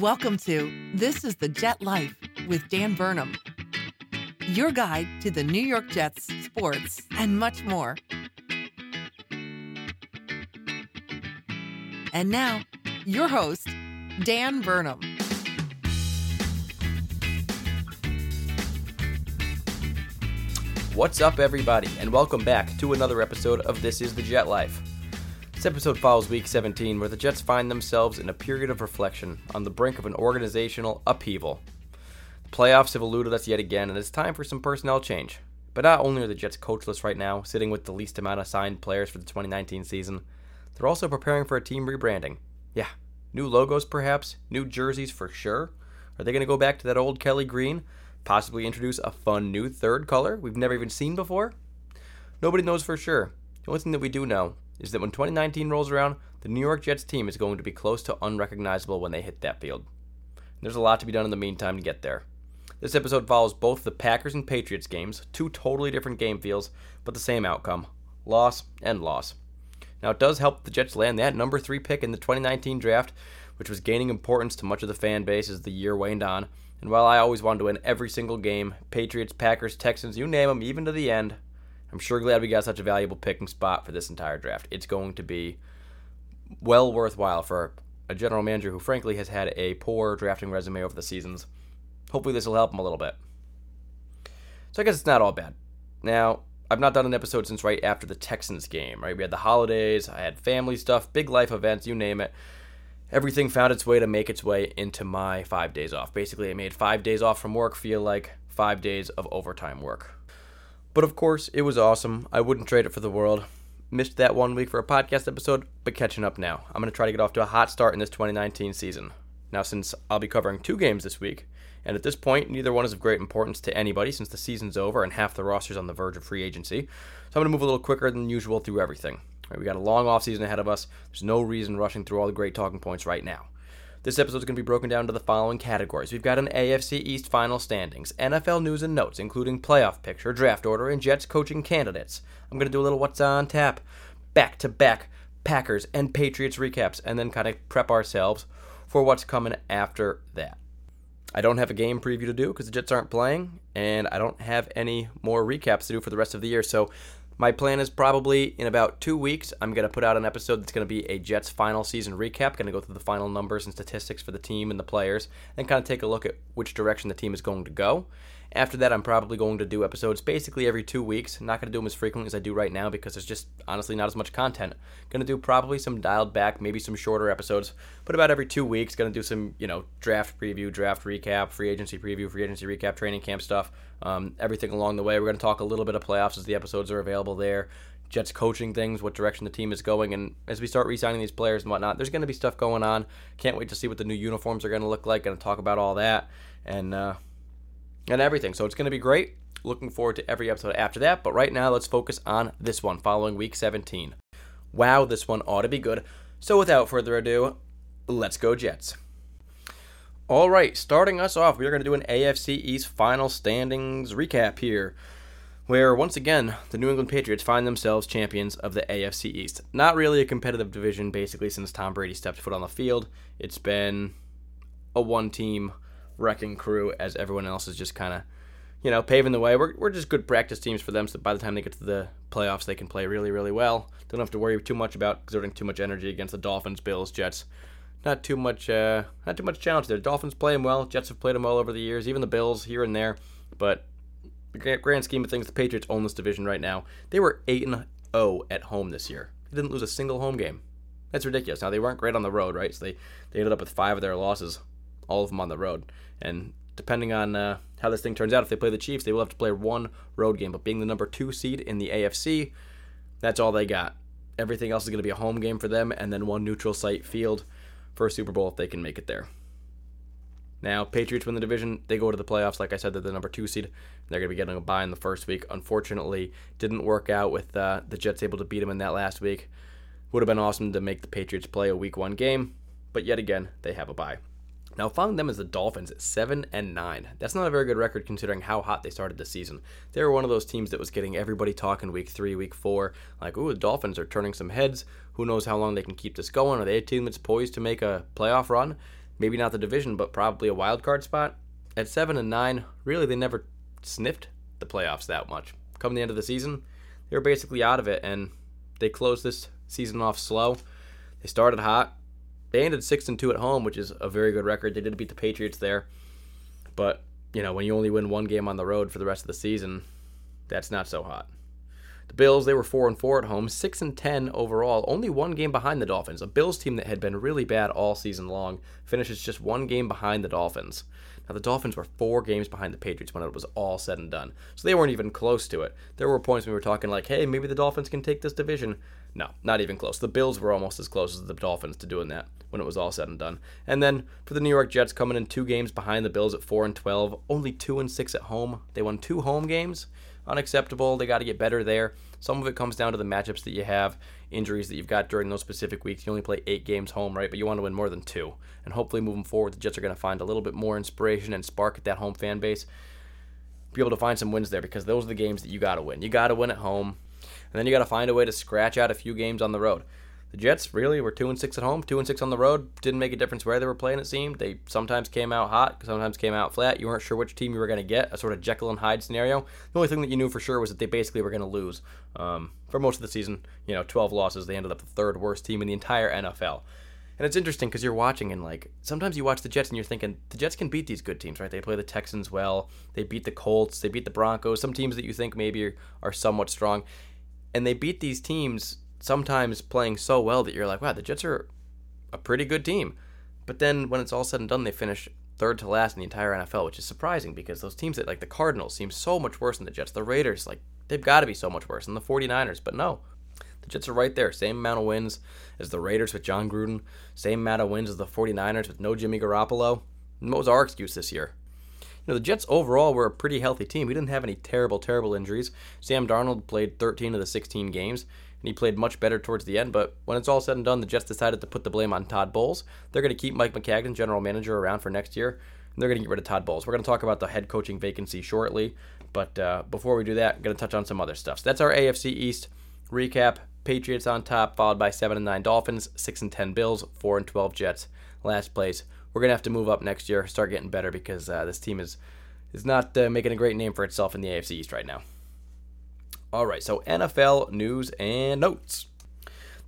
Welcome to This is the Jet Life with Dan Burnham, your guide to the New York Jets, sports, and much more. And now, your host, Dan Burnham. What's up, everybody, and welcome back to another episode of This is the Jet Life. This episode follows week 17, where the Jets find themselves in a period of reflection on the brink of an organizational upheaval. The playoffs have eluded us yet again, and it's time for some personnel change. But not only are the Jets coachless right now, sitting with the least amount of signed players for the 2019 season, they're also preparing for a team rebranding. Yeah, new logos perhaps, new jerseys for sure. Are they going to go back to that old Kelly Green? Possibly introduce a fun new third color we've never even seen before? Nobody knows for sure. The only thing that we do know is that when 2019 rolls around, the New York Jets team is going to be close to unrecognizable when they hit that field. There's a lot to be done in the meantime to get there. This episode follows both the Packers and Patriots games, two totally different game feels, but the same outcome loss and loss. Now, it does help the Jets land that number three pick in the 2019 draft, which was gaining importance to much of the fan base as the year waned on. And while I always wanted to win every single game, Patriots, Packers, Texans, you name them, even to the end, I'm sure glad we got such a valuable picking spot for this entire draft. It's going to be well worthwhile for a general manager who, frankly, has had a poor drafting resume over the seasons. Hopefully, this will help him a little bit. So, I guess it's not all bad. Now, I've not done an episode since right after the Texans game, right? We had the holidays, I had family stuff, big life events, you name it everything found its way to make its way into my five days off. Basically, it made five days off from work feel like five days of overtime work. But of course, it was awesome. I wouldn't trade it for the world. Missed that one week for a podcast episode, but catching up now. I'm going to try to get off to a hot start in this 2019 season. Now, since I'll be covering two games this week, and at this point, neither one is of great importance to anybody since the season's over and half the roster's on the verge of free agency, so I'm going to move a little quicker than usual through everything. Right, we got a long offseason ahead of us. There's no reason rushing through all the great talking points right now. This episode is going to be broken down to the following categories. We've got an AFC East final standings, NFL news and notes, including playoff picture, draft order, and Jets coaching candidates. I'm going to do a little what's on tap, back to back Packers and Patriots recaps, and then kind of prep ourselves for what's coming after that. I don't have a game preview to do because the Jets aren't playing, and I don't have any more recaps to do for the rest of the year. So my plan is probably in about two weeks, I'm going to put out an episode that's going to be a Jets final season recap. Going to go through the final numbers and statistics for the team and the players, and kind of take a look at which direction the team is going to go. After that, I'm probably going to do episodes basically every two weeks. I'm not going to do them as frequently as I do right now because there's just honestly not as much content. Going to do probably some dialed back, maybe some shorter episodes, but about every two weeks. Going to do some, you know, draft preview, draft recap, free agency preview, free agency recap, training camp stuff, um, everything along the way. We're going to talk a little bit of playoffs as the episodes are available there. Jets coaching things, what direction the team is going, and as we start re-signing these players and whatnot, there's going to be stuff going on. Can't wait to see what the new uniforms are going to look like. Going to talk about all that, and uh, and everything. So it's going to be great. Looking forward to every episode after that. But right now, let's focus on this one following week 17. Wow, this one ought to be good. So without further ado, let's go, Jets. All right, starting us off, we are going to do an AFC East final standings recap here, where once again, the New England Patriots find themselves champions of the AFC East. Not really a competitive division, basically, since Tom Brady stepped foot on the field. It's been a one team wrecking crew as everyone else is just kind of, you know, paving the way. We're, we're just good practice teams for them, so by the time they get to the playoffs, they can play really, really well. Don't have to worry too much about exerting too much energy against the Dolphins, Bills, Jets. Not too much, uh, not too much challenge there. Dolphins play them well. Jets have played them well over the years. Even the Bills here and there, but the grand scheme of things, the Patriots own this division right now. They were eight and zero oh at home this year. They didn't lose a single home game. That's ridiculous. Now they weren't great on the road, right? So they they ended up with five of their losses, all of them on the road. And depending on uh, how this thing turns out, if they play the Chiefs, they will have to play one road game. But being the number two seed in the AFC, that's all they got. Everything else is going to be a home game for them, and then one neutral site field for a Super Bowl if they can make it there. Now, Patriots win the division. They go to the playoffs. Like I said, they're the number two seed. They're going to be getting a bye in the first week. Unfortunately, didn't work out with uh, the Jets able to beat them in that last week. Would have been awesome to make the Patriots play a week one game, but yet again, they have a bye. Now, following them is the Dolphins at 7 and 9. That's not a very good record considering how hot they started the season. They were one of those teams that was getting everybody talking week 3, week 4. Like, ooh, the Dolphins are turning some heads. Who knows how long they can keep this going? Are they a team that's poised to make a playoff run? maybe not the division, but probably a wild card spot. At seven and nine, really they never sniffed the playoffs that much. Come the end of the season, they were basically out of it, and they closed this season off slow. They started hot. They ended six and two at home, which is a very good record. They did beat the Patriots there, but you know when you only win one game on the road for the rest of the season, that's not so hot. The Bills, they were 4 and 4 at home, 6 and 10 overall, only one game behind the Dolphins. A Bills team that had been really bad all season long finishes just one game behind the Dolphins. Now, the Dolphins were four games behind the Patriots when it was all said and done. So they weren't even close to it. There were points when we were talking like, hey, maybe the Dolphins can take this division. No, not even close. The Bills were almost as close as the Dolphins to doing that when it was all said and done. And then for the New York Jets coming in two games behind the Bills at 4 and 12, only 2 and 6 at home. They won two home games unacceptable. They got to get better there. Some of it comes down to the matchups that you have, injuries that you've got during those specific weeks. You only play eight games home, right? But you want to win more than two. And hopefully, moving forward, the Jets are going to find a little bit more inspiration and spark at that home fan base. Be able to find some wins there because those are the games that you got to win. You got to win at home, and then you got to find a way to scratch out a few games on the road. The Jets really were two and six at home, two and six on the road. Didn't make a difference where they were playing. It seemed they sometimes came out hot, sometimes came out flat. You weren't sure which team you were going to get. A sort of Jekyll and Hyde scenario. The only thing that you knew for sure was that they basically were going to lose um, for most of the season. You know, 12 losses. They ended up the third worst team in the entire NFL. And it's interesting because you're watching and like sometimes you watch the Jets and you're thinking the Jets can beat these good teams, right? They play the Texans well, they beat the Colts, they beat the Broncos, some teams that you think maybe are, are somewhat strong, and they beat these teams sometimes playing so well that you're like, wow, the Jets are a pretty good team. But then when it's all said and done, they finish third to last in the entire NFL, which is surprising because those teams that like the Cardinals seem so much worse than the Jets. The Raiders, like they've got to be so much worse than the 49ers, but no. The Jets are right there. Same amount of wins as the Raiders with Jon Gruden. Same amount of wins as the 49ers with no Jimmy Garoppolo. And what was our excuse this year? You know, the Jets overall were a pretty healthy team. We didn't have any terrible, terrible injuries. Sam Darnold played 13 of the 16 games and he played much better towards the end. But when it's all said and done, the Jets decided to put the blame on Todd Bowles. They're going to keep Mike Maccagnan, general manager, around for next year, and they're going to get rid of Todd Bowles. We're going to talk about the head coaching vacancy shortly, but uh, before we do that, I'm going to touch on some other stuff. So that's our AFC East recap. Patriots on top, followed by seven and nine Dolphins, six and ten Bills, four and twelve Jets. Last place. We're gonna have to move up next year, start getting better because uh, this team is is not uh, making a great name for itself in the AFC East right now. All right, so NFL news and notes.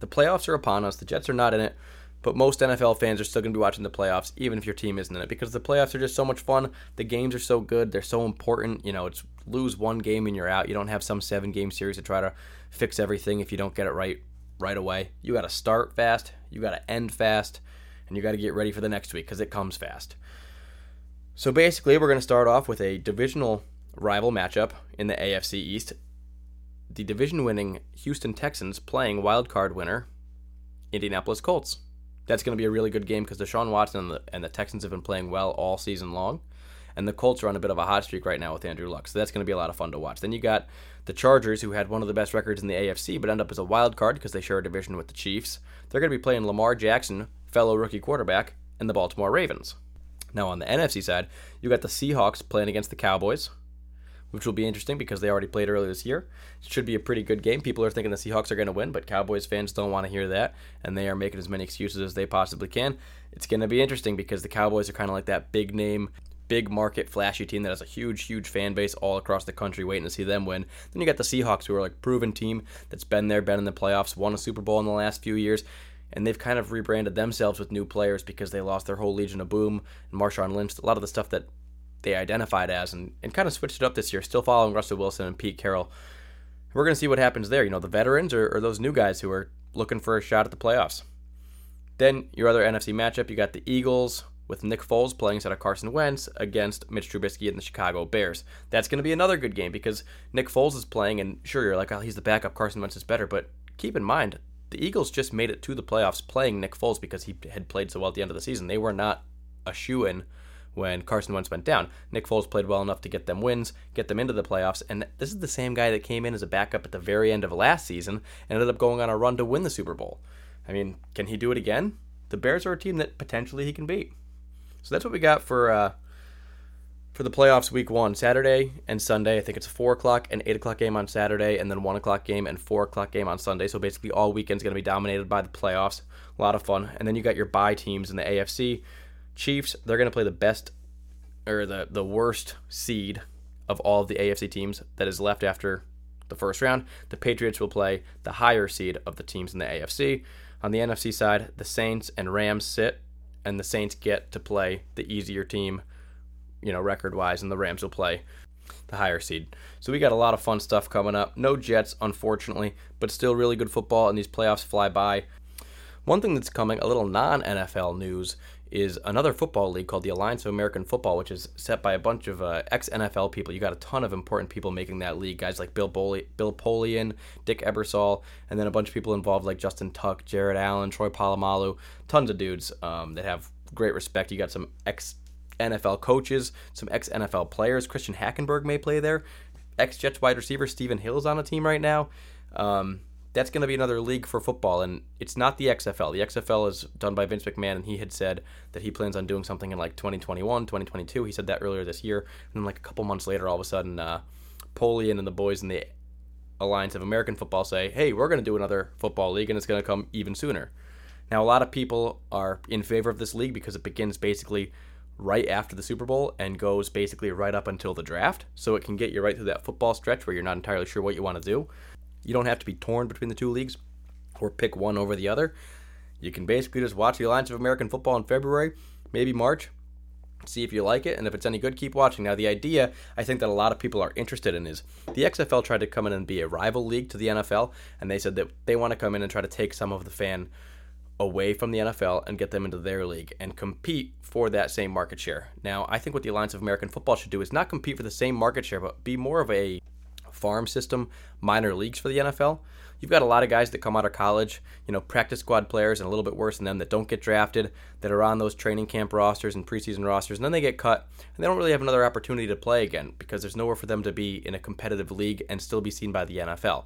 The playoffs are upon us. The Jets are not in it, but most NFL fans are still going to be watching the playoffs, even if your team isn't in it, because the playoffs are just so much fun. The games are so good. They're so important. You know, it's lose one game and you're out. You don't have some seven game series to try to fix everything if you don't get it right right away. You got to start fast, you got to end fast, and you got to get ready for the next week because it comes fast. So basically, we're going to start off with a divisional rival matchup in the AFC East the division winning Houston Texans playing wild card winner Indianapolis Colts. That's going to be a really good game because Deshaun Watson and the, and the Texans have been playing well all season long. And the Colts are on a bit of a hot streak right now with Andrew Luck. So that's going to be a lot of fun to watch. Then you got the Chargers, who had one of the best records in the AFC, but end up as a wild card because they share a division with the Chiefs. They're going to be playing Lamar Jackson, fellow rookie quarterback, and the Baltimore Ravens. Now on the NFC side, you got the Seahawks playing against the Cowboys which will be interesting because they already played earlier this year. It should be a pretty good game. People are thinking the Seahawks are going to win, but Cowboys fans don't want to hear that, and they are making as many excuses as they possibly can. It's going to be interesting because the Cowboys are kind of like that big name, big market, flashy team that has a huge, huge fan base all across the country waiting to see them win. Then you got the Seahawks, who are like proven team that's been there, been in the playoffs, won a Super Bowl in the last few years and they've kind of rebranded themselves with new players because they lost their whole Legion of Boom and Marshawn Lynch. A lot of the stuff that they identified as and, and kind of switched it up this year, still following Russell Wilson and Pete Carroll. We're going to see what happens there. You know, the veterans or, or those new guys who are looking for a shot at the playoffs. Then your other NFC matchup, you got the Eagles with Nick Foles playing instead of Carson Wentz against Mitch Trubisky and the Chicago Bears. That's going to be another good game because Nick Foles is playing, and sure, you're like, oh, he's the backup. Carson Wentz is better, but keep in mind, the Eagles just made it to the playoffs playing Nick Foles because he had played so well at the end of the season. They were not a shoe in when Carson Wentz went down. Nick Foles played well enough to get them wins, get them into the playoffs, and this is the same guy that came in as a backup at the very end of last season and ended up going on a run to win the Super Bowl. I mean, can he do it again? The Bears are a team that potentially he can beat. So that's what we got for uh, for the playoffs week one, Saturday and Sunday. I think it's a four o'clock and eight o'clock game on Saturday, and then one o'clock game and four o'clock game on Sunday. So basically, all weekend's going to be dominated by the playoffs. A lot of fun. And then you got your bye teams in the AFC Chiefs, they're going to play the best or the the worst seed of all of the AFC teams that is left after the first round. The Patriots will play the higher seed of the teams in the AFC. On the NFC side, the Saints and Rams sit, and the Saints get to play the easier team, you know, record wise, and the Rams will play the higher seed. So we got a lot of fun stuff coming up. No Jets, unfortunately, but still really good football, and these playoffs fly by. One thing that's coming, a little non NFL news, is another football league called the Alliance of American Football, which is set by a bunch of uh, ex NFL people. You got a ton of important people making that league, guys like Bill Boli- Bill Polian, Dick Ebersol, and then a bunch of people involved like Justin Tuck, Jared Allen, Troy Polamalu, tons of dudes um, that have great respect. You got some ex NFL coaches, some ex NFL players. Christian Hackenberg may play there. Ex Jets wide receiver Stephen Hill's on a team right now. Um, that's going to be another league for football, and it's not the XFL. The XFL is done by Vince McMahon, and he had said that he plans on doing something in like 2021, 2022. He said that earlier this year, and then like a couple months later, all of a sudden, uh, Polian and the boys in the Alliance of American Football say, "Hey, we're going to do another football league, and it's going to come even sooner." Now, a lot of people are in favor of this league because it begins basically right after the Super Bowl and goes basically right up until the draft, so it can get you right through that football stretch where you're not entirely sure what you want to do. You don't have to be torn between the two leagues or pick one over the other. You can basically just watch the Alliance of American Football in February, maybe March, see if you like it, and if it's any good, keep watching. Now, the idea I think that a lot of people are interested in is the XFL tried to come in and be a rival league to the NFL, and they said that they want to come in and try to take some of the fan away from the NFL and get them into their league and compete for that same market share. Now, I think what the Alliance of American Football should do is not compete for the same market share, but be more of a farm system minor leagues for the NFL. You've got a lot of guys that come out of college, you know, practice squad players, and a little bit worse than them that don't get drafted, that are on those training camp rosters and preseason rosters, and then they get cut, and they don't really have another opportunity to play again because there's nowhere for them to be in a competitive league and still be seen by the NFL.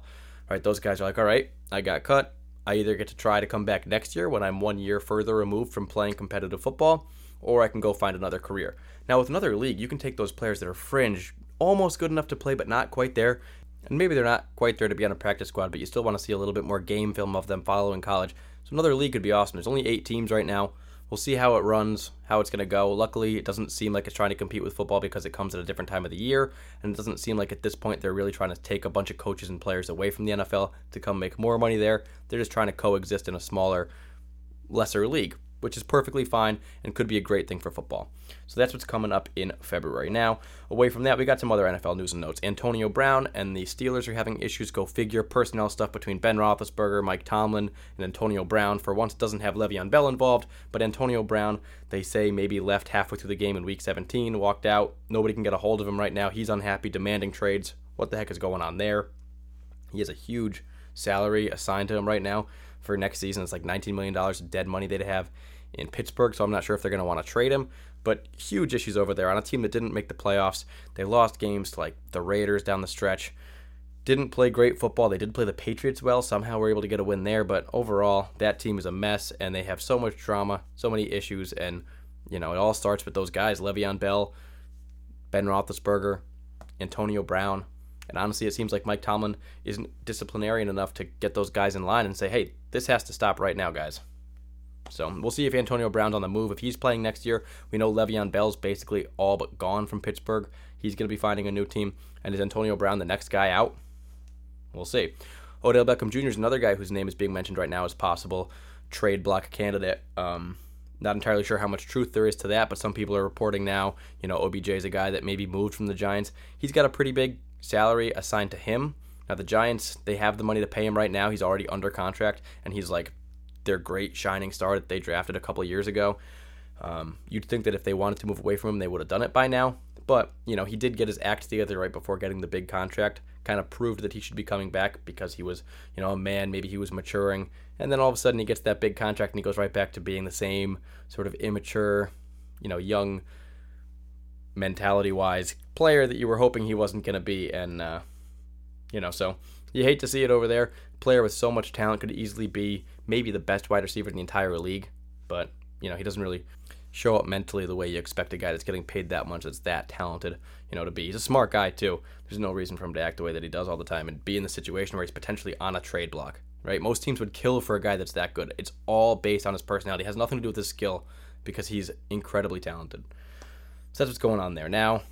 Right? Those guys are like, all right, I got cut. I either get to try to come back next year when I'm one year further removed from playing competitive football, or I can go find another career. Now, with another league, you can take those players that are fringe almost good enough to play, but not quite there. And maybe they're not quite there to be on a practice squad, but you still want to see a little bit more game film of them following college. So another league could be awesome. There's only eight teams right now. We'll see how it runs, how it's going to go. Luckily, it doesn't seem like it's trying to compete with football because it comes at a different time of the year, and it doesn't seem like at this point they're really trying to take a bunch of coaches and players away from the NFL to come make more money there. They're just trying to coexist in a smaller, lesser league which is perfectly fine and could be a great thing for football. So that's what's coming up in February. Now, away from that, we got some other NFL news and notes. Antonio Brown and the Steelers are having issues. Go figure. Personnel stuff between Ben Roethlisberger, Mike Tomlin, and Antonio Brown. For once, doesn't have Le'Veon Bell involved, but Antonio Brown, they say maybe left halfway through the game in Week 17, walked out. Nobody can get a hold of him right now. He's unhappy, demanding trades. What the heck is going on there? He has a huge salary assigned to him right now for next season. It's like $19 million of dead money they'd have in Pittsburgh, so I'm not sure if they're going to want to trade him. But huge issues over there on a team that didn't make the playoffs. They lost games to like the Raiders down the stretch. Didn't play great football. They did play the Patriots well. Somehow were able to get a win there. But overall, that team is a mess, and they have so much drama, so many issues, and you know it all starts with those guys: Le'Veon Bell, Ben Roethlisberger, Antonio Brown. And honestly, it seems like Mike Tomlin isn't disciplinarian enough to get those guys in line and say, hey, this has to stop right now, guys. So we'll see if Antonio Brown's on the move. If he's playing next year, we know Le'Veon Bell's basically all but gone from Pittsburgh. He's going to be finding a new team. And is Antonio Brown the next guy out? We'll see. Odell Beckham Jr. is another guy whose name is being mentioned right now as possible trade block candidate. Um, not entirely sure how much truth there is to that, but some people are reporting now, you know, OBJ is a guy that maybe moved from the Giants. He's got a pretty big salary assigned to him. Now, the Giants, they have the money to pay him right now. He's already under contract, and he's like their great shining star that they drafted a couple years ago. Um, you'd think that if they wanted to move away from him, they would have done it by now. But, you know, he did get his act together right before getting the big contract. Kind of proved that he should be coming back because he was, you know, a man. Maybe he was maturing. And then all of a sudden he gets that big contract and he goes right back to being the same sort of immature, you know, young mentality wise player that you were hoping he wasn't going to be. And, uh, you know, so you hate to see it over there. Player with so much talent could easily be maybe the best wide receiver in the entire league, but you know he doesn't really show up mentally the way you expect a guy that's getting paid that much that's that talented, you know, to be. He's a smart guy too. There's no reason for him to act the way that he does all the time and be in the situation where he's potentially on a trade block. Right? Most teams would kill for a guy that's that good. It's all based on his personality. It has nothing to do with his skill because he's incredibly talented. So that's what's going on there. Now,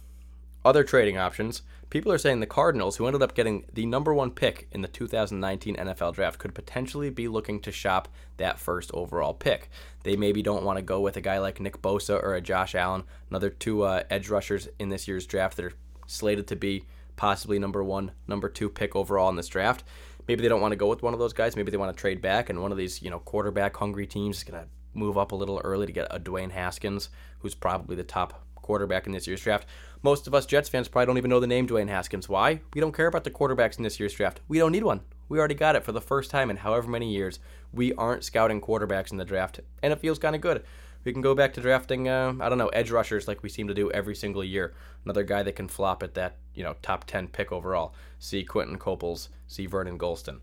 other trading options. People are saying the Cardinals, who ended up getting the number one pick in the 2019 NFL draft, could potentially be looking to shop that first overall pick. They maybe don't want to go with a guy like Nick Bosa or a Josh Allen, another two uh, edge rushers in this year's draft that are slated to be possibly number one, number two pick overall in this draft. Maybe they don't want to go with one of those guys. Maybe they want to trade back, and one of these, you know, quarterback hungry teams is going to move up a little early to get a Dwayne Haskins, who's probably the top quarterback in this year's draft. Most of us Jets fans probably don't even know the name Dwayne Haskins. Why? We don't care about the quarterbacks in this year's draft. We don't need one. We already got it for the first time in however many years. We aren't scouting quarterbacks in the draft, and it feels kind of good. We can go back to drafting, uh, I don't know, edge rushers like we seem to do every single year. Another guy that can flop at that, you know, top 10 pick overall. See Quinton Coples, see Vernon Gholston.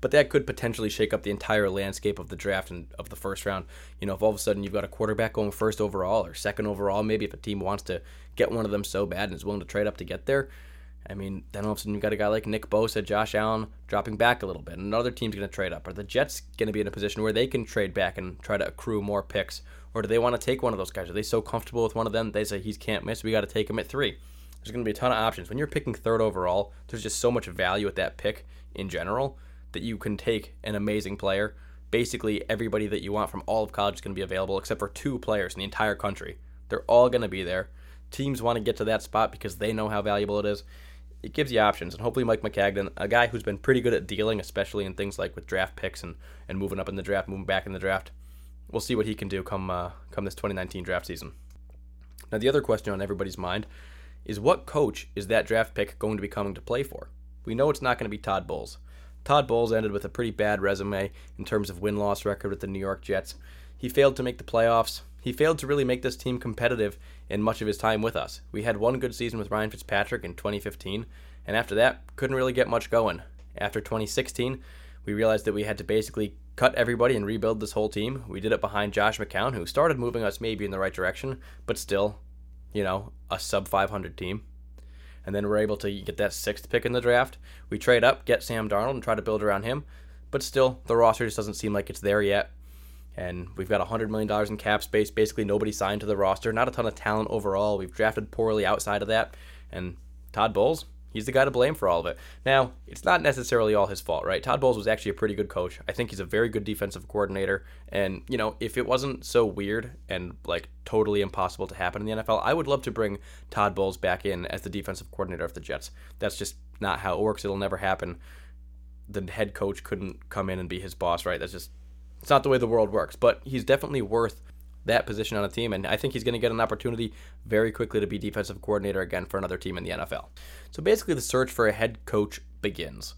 But that could potentially shake up the entire landscape of the draft and of the first round. You know, if all of a sudden you've got a quarterback going first overall or second overall, maybe if a team wants to get one of them so bad and is willing to trade up to get there, I mean, then all of a sudden you've got a guy like Nick Bosa, Josh Allen dropping back a little bit. Another team's going to trade up. Are the Jets going to be in a position where they can trade back and try to accrue more picks? Or do they want to take one of those guys? Are they so comfortable with one of them? They say he can't miss. We got to take him at three. There's going to be a ton of options. When you're picking third overall, there's just so much value at that pick in general that you can take an amazing player. Basically, everybody that you want from all of college is going to be available except for two players in the entire country. They're all going to be there. Teams want to get to that spot because they know how valuable it is. It gives you options, and hopefully Mike Maccagnan, a guy who's been pretty good at dealing, especially in things like with draft picks and, and moving up in the draft, moving back in the draft. We'll see what he can do come uh, come this 2019 draft season. Now, the other question on everybody's mind is what coach is that draft pick going to be coming to play for? We know it's not going to be Todd Bowles. Todd Bowles ended with a pretty bad resume in terms of win loss record with the New York Jets. He failed to make the playoffs. He failed to really make this team competitive in much of his time with us. We had one good season with Ryan Fitzpatrick in 2015, and after that, couldn't really get much going. After 2016, we realized that we had to basically cut everybody and rebuild this whole team. We did it behind Josh McCown, who started moving us maybe in the right direction, but still, you know, a sub 500 team and then we're able to get that sixth pick in the draft. We trade up, get Sam Darnold, and try to build around him. But still, the roster just doesn't seem like it's there yet. And we've got $100 million in cap space. Basically, nobody signed to the roster. Not a ton of talent overall. We've drafted poorly outside of that. And Todd Bowles, he's the guy to blame for all of it. Now, it's not necessarily all his fault, right? Todd Bowles was actually a pretty good coach. I think he's a very good defensive coordinator. And, you know, if it wasn't so weird and like totally impossible to happen in the NFL, I would love to bring Todd Bowles back in as the defensive coordinator of the Jets. That's just not how it works. It'll never happen. The head coach couldn't come in and be his boss, right? That's just it's not the way the world works. But he's definitely worth that position on a team, and I think he's going to get an opportunity very quickly to be defensive coordinator again for another team in the NFL. So basically, the search for a head coach begins.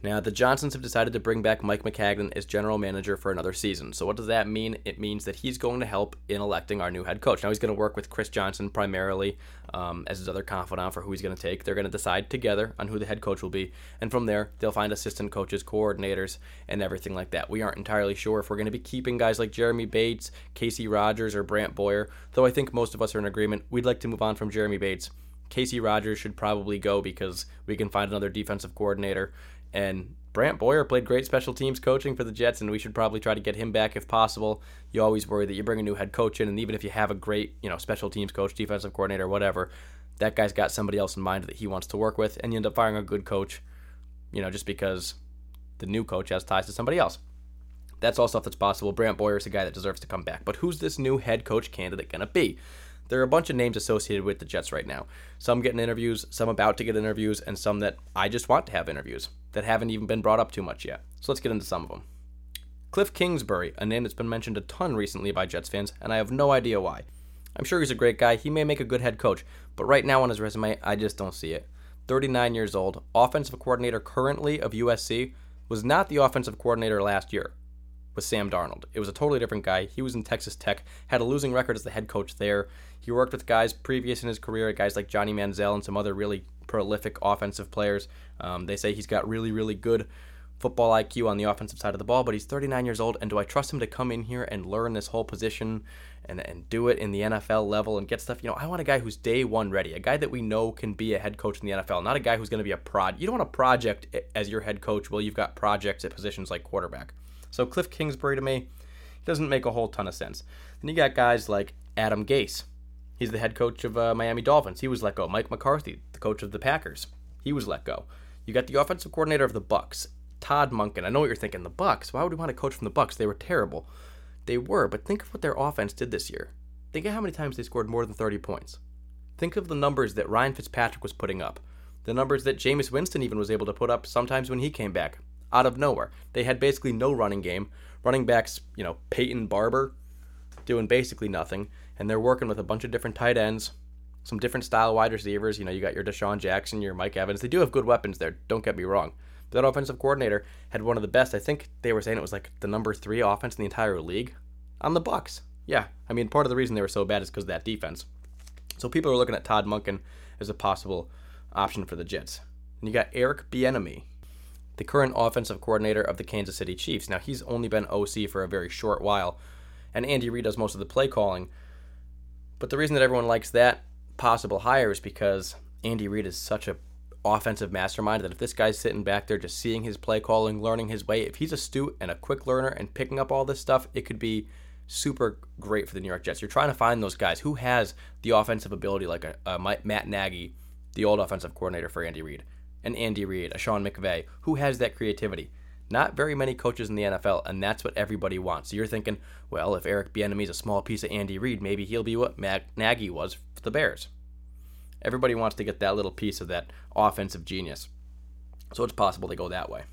Now, the Johnsons have decided to bring back Mike Maccagnan as general manager for another season. So, what does that mean? It means that he's going to help in electing our new head coach. Now, he's going to work with Chris Johnson primarily um, as his other confidant for who he's going to take. They're going to decide together on who the head coach will be. And from there, they'll find assistant coaches, coordinators, and everything like that. We aren't entirely sure if we're going to be keeping guys like Jeremy Bates, Kacy Rodgers, or Brant Boyer, though I think most of us are in agreement. We'd like to move on from Jeremy Bates. Kacy Rodgers should probably go because we can find another defensive coordinator. And Brant Boyer played great special teams coaching for the Jets, and we should probably try to get him back if possible. You always worry that you bring a new head coach in, and even if you have a great, you know, special teams coach, defensive coordinator, whatever, that guy's got somebody else in mind that he wants to work with, and you end up firing a good coach, you know, just because the new coach has ties to somebody else. That's all stuff that's possible. Brant Boyer is a guy that deserves to come back. But who's this new head coach candidate going to be? There are a bunch of names associated with the Jets right now. Some getting interviews, some about to get interviews, and some that I just want to have interviews that haven't even been brought up too much yet. So let's get into some of them. Cliff Kingsbury, a name that's been mentioned a ton recently by Jets fans, and I have no idea why. I'm sure he's a great guy. He may make a good head coach, but right now on his resume, I just don't see it. 39 years old, offensive coordinator currently of USC, was not the offensive coordinator last year with Sam Darnold. It was a totally different guy. He was in Texas Tech, had a losing record as the head coach there. He worked with guys previous in his career, guys like Johnny Manziel and some other really prolific offensive players. Um, they say he's got really, really good football IQ on the offensive side of the ball, but he's 39 years old. And do I trust him to come in here and learn this whole position and, and do it in the NFL level and get stuff? You know, I want a guy who's day one ready, a guy that we know can be a head coach in the NFL, not a guy who's going to be a prod. You don't want a project as your head coach. Well, you've got projects at positions like quarterback. So Cliff Kingsbury to me, Doesn't make a whole ton of sense. Then you got guys like Adam Gase. He's the head coach of uh, Miami Dolphins. He was let go. Mike McCarthy, the coach of the Packers, he was let go. You got the offensive coordinator of the Bucs, Todd Monken. I know what you're thinking. The Bucs. Why would we want to coach from the Bucs? They were terrible. They were, but think of what their offense did this year. Think of how many times they scored more than 30 points. Think of the numbers that Ryan Fitzpatrick was putting up. The numbers that Jameis Winston even was able to put up sometimes when he came back out of nowhere. They had basically no running game. Running backs, you know, Peyton Barber doing basically nothing, and they're working with a bunch of different tight ends, some different style wide receivers. You know, you got your DeSean Jackson, your Mike Evans. They do have good weapons there. Don't get me wrong. But that offensive coordinator had one of the best. I think they were saying it was like the number three offense in the entire league on the Bucs. Yeah, I mean, part of the reason they were so bad is because of that defense. So people are looking at Todd Monken as a possible option for the Jets. And you got Eric Bieniemy, the current offensive coordinator of the Kansas City Chiefs. Now, he's only been OC for a very short while, and Andy Reid does most of the play calling. But the reason that everyone likes that possible hire is because Andy Reid is such a offensive mastermind that if this guy's sitting back there just seeing his play calling, learning his way, if he's astute and a quick learner and picking up all this stuff, it could be super great for the New York Jets. You're trying to find those guys who has the offensive ability like a, a Matt Nagy, the old offensive coordinator for Andy Reid, and Andy Reid, a Sean McVay, who has that creativity. Not very many coaches in the NFL, and that's what everybody wants. So you're thinking, well, if Eric Bieniemy is a small piece of Andy Reid, maybe he'll be what Matt Nagy was for the Bears. Everybody wants to get that little piece of that offensive genius. So it's possible they go that way.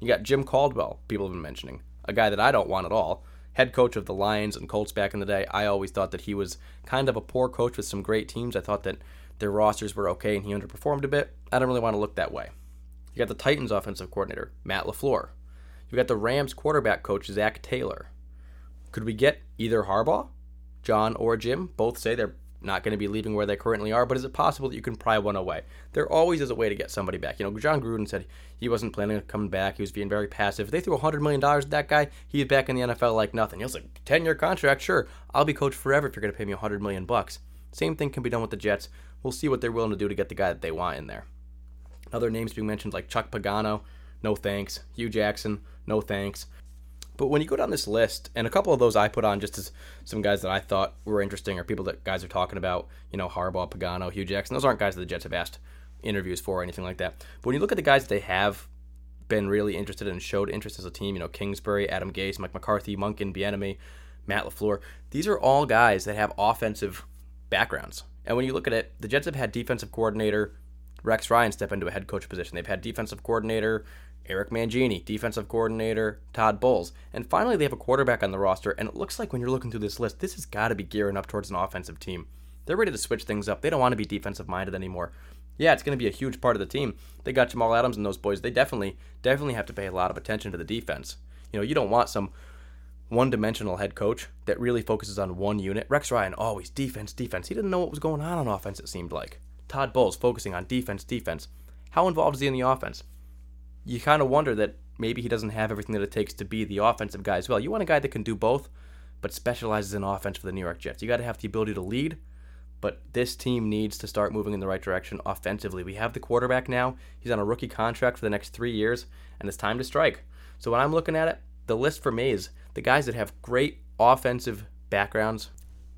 You got Jim Caldwell, people have been mentioning, a guy that I don't want at all. Head coach of the Lions and Colts back in the day. I always thought that he was kind of a poor coach with some great teams. I thought that their rosters were okay and he underperformed a bit. I don't really want to look that way. You got the Titans offensive coordinator, Matt LaFleur. You got the Rams quarterback coach, Zac Taylor. Could we get either Harbaugh, John, or Jim? Both say they're not going to be leaving where they currently are, but is it possible that you can pry one away? There always is a way to get somebody back. You know, Jon Gruden said he wasn't planning on coming back. He was being very passive. If they threw $100 million at that guy, he's back in the NFL like nothing. He was like, 10 year contract, sure. I'll be coach forever if you're going to pay me 100 million bucks. Same thing can be done with the Jets. We'll see what they're willing to do to get the guy that they want in there. Other names being mentioned like Chuck Pagano, no thanks. Hue Jackson, no thanks. But when you go down this list, and a couple of those I put on just as some guys that I thought were interesting or people that guys are talking about, you know, Harbaugh, Pagano, Hue Jackson, those aren't guys that the Jets have asked interviews for or anything like that. But when you look at the guys that they have been really interested in and showed interest as a team, you know, Kingsbury, Adam Gase, Mike McCarthy, Monken, Bieniemy, Matt LaFleur, these are all guys that have offensive backgrounds. And when you look at it, the Jets have had defensive coordinator Rex Ryan step into a head coach position. They've had defensive coordinator Eric Mangini, defensive coordinator Todd Bowles. And finally, they have a quarterback on the roster, and it looks like when you're looking through this list, this has got to be gearing up towards an offensive team. They're ready to switch things up. They don't want to be defensive minded anymore. Yeah, it's going to be a huge part of the team. They got Jamal Adams and those boys. They definitely, definitely have to pay a lot of attention to the defense. You know, you don't want some one-dimensional head coach that really focuses on one unit. Rex Ryan always defense, defense. He didn't know what was going on on offense. It seemed like Todd Bowles focusing on defense, defense. How involved is he in the offense? you kind of wonder that maybe he doesn't have everything that it takes to be the offensive guy as well. You want a guy that can do both, but specializes in offense for the New York Jets. You got to have the ability to lead, but this team needs to start moving in the right direction offensively. We have the quarterback now. He's on a rookie contract for the next three years, and it's time to strike. So when I'm looking at it, the list for me is the guys that have great offensive backgrounds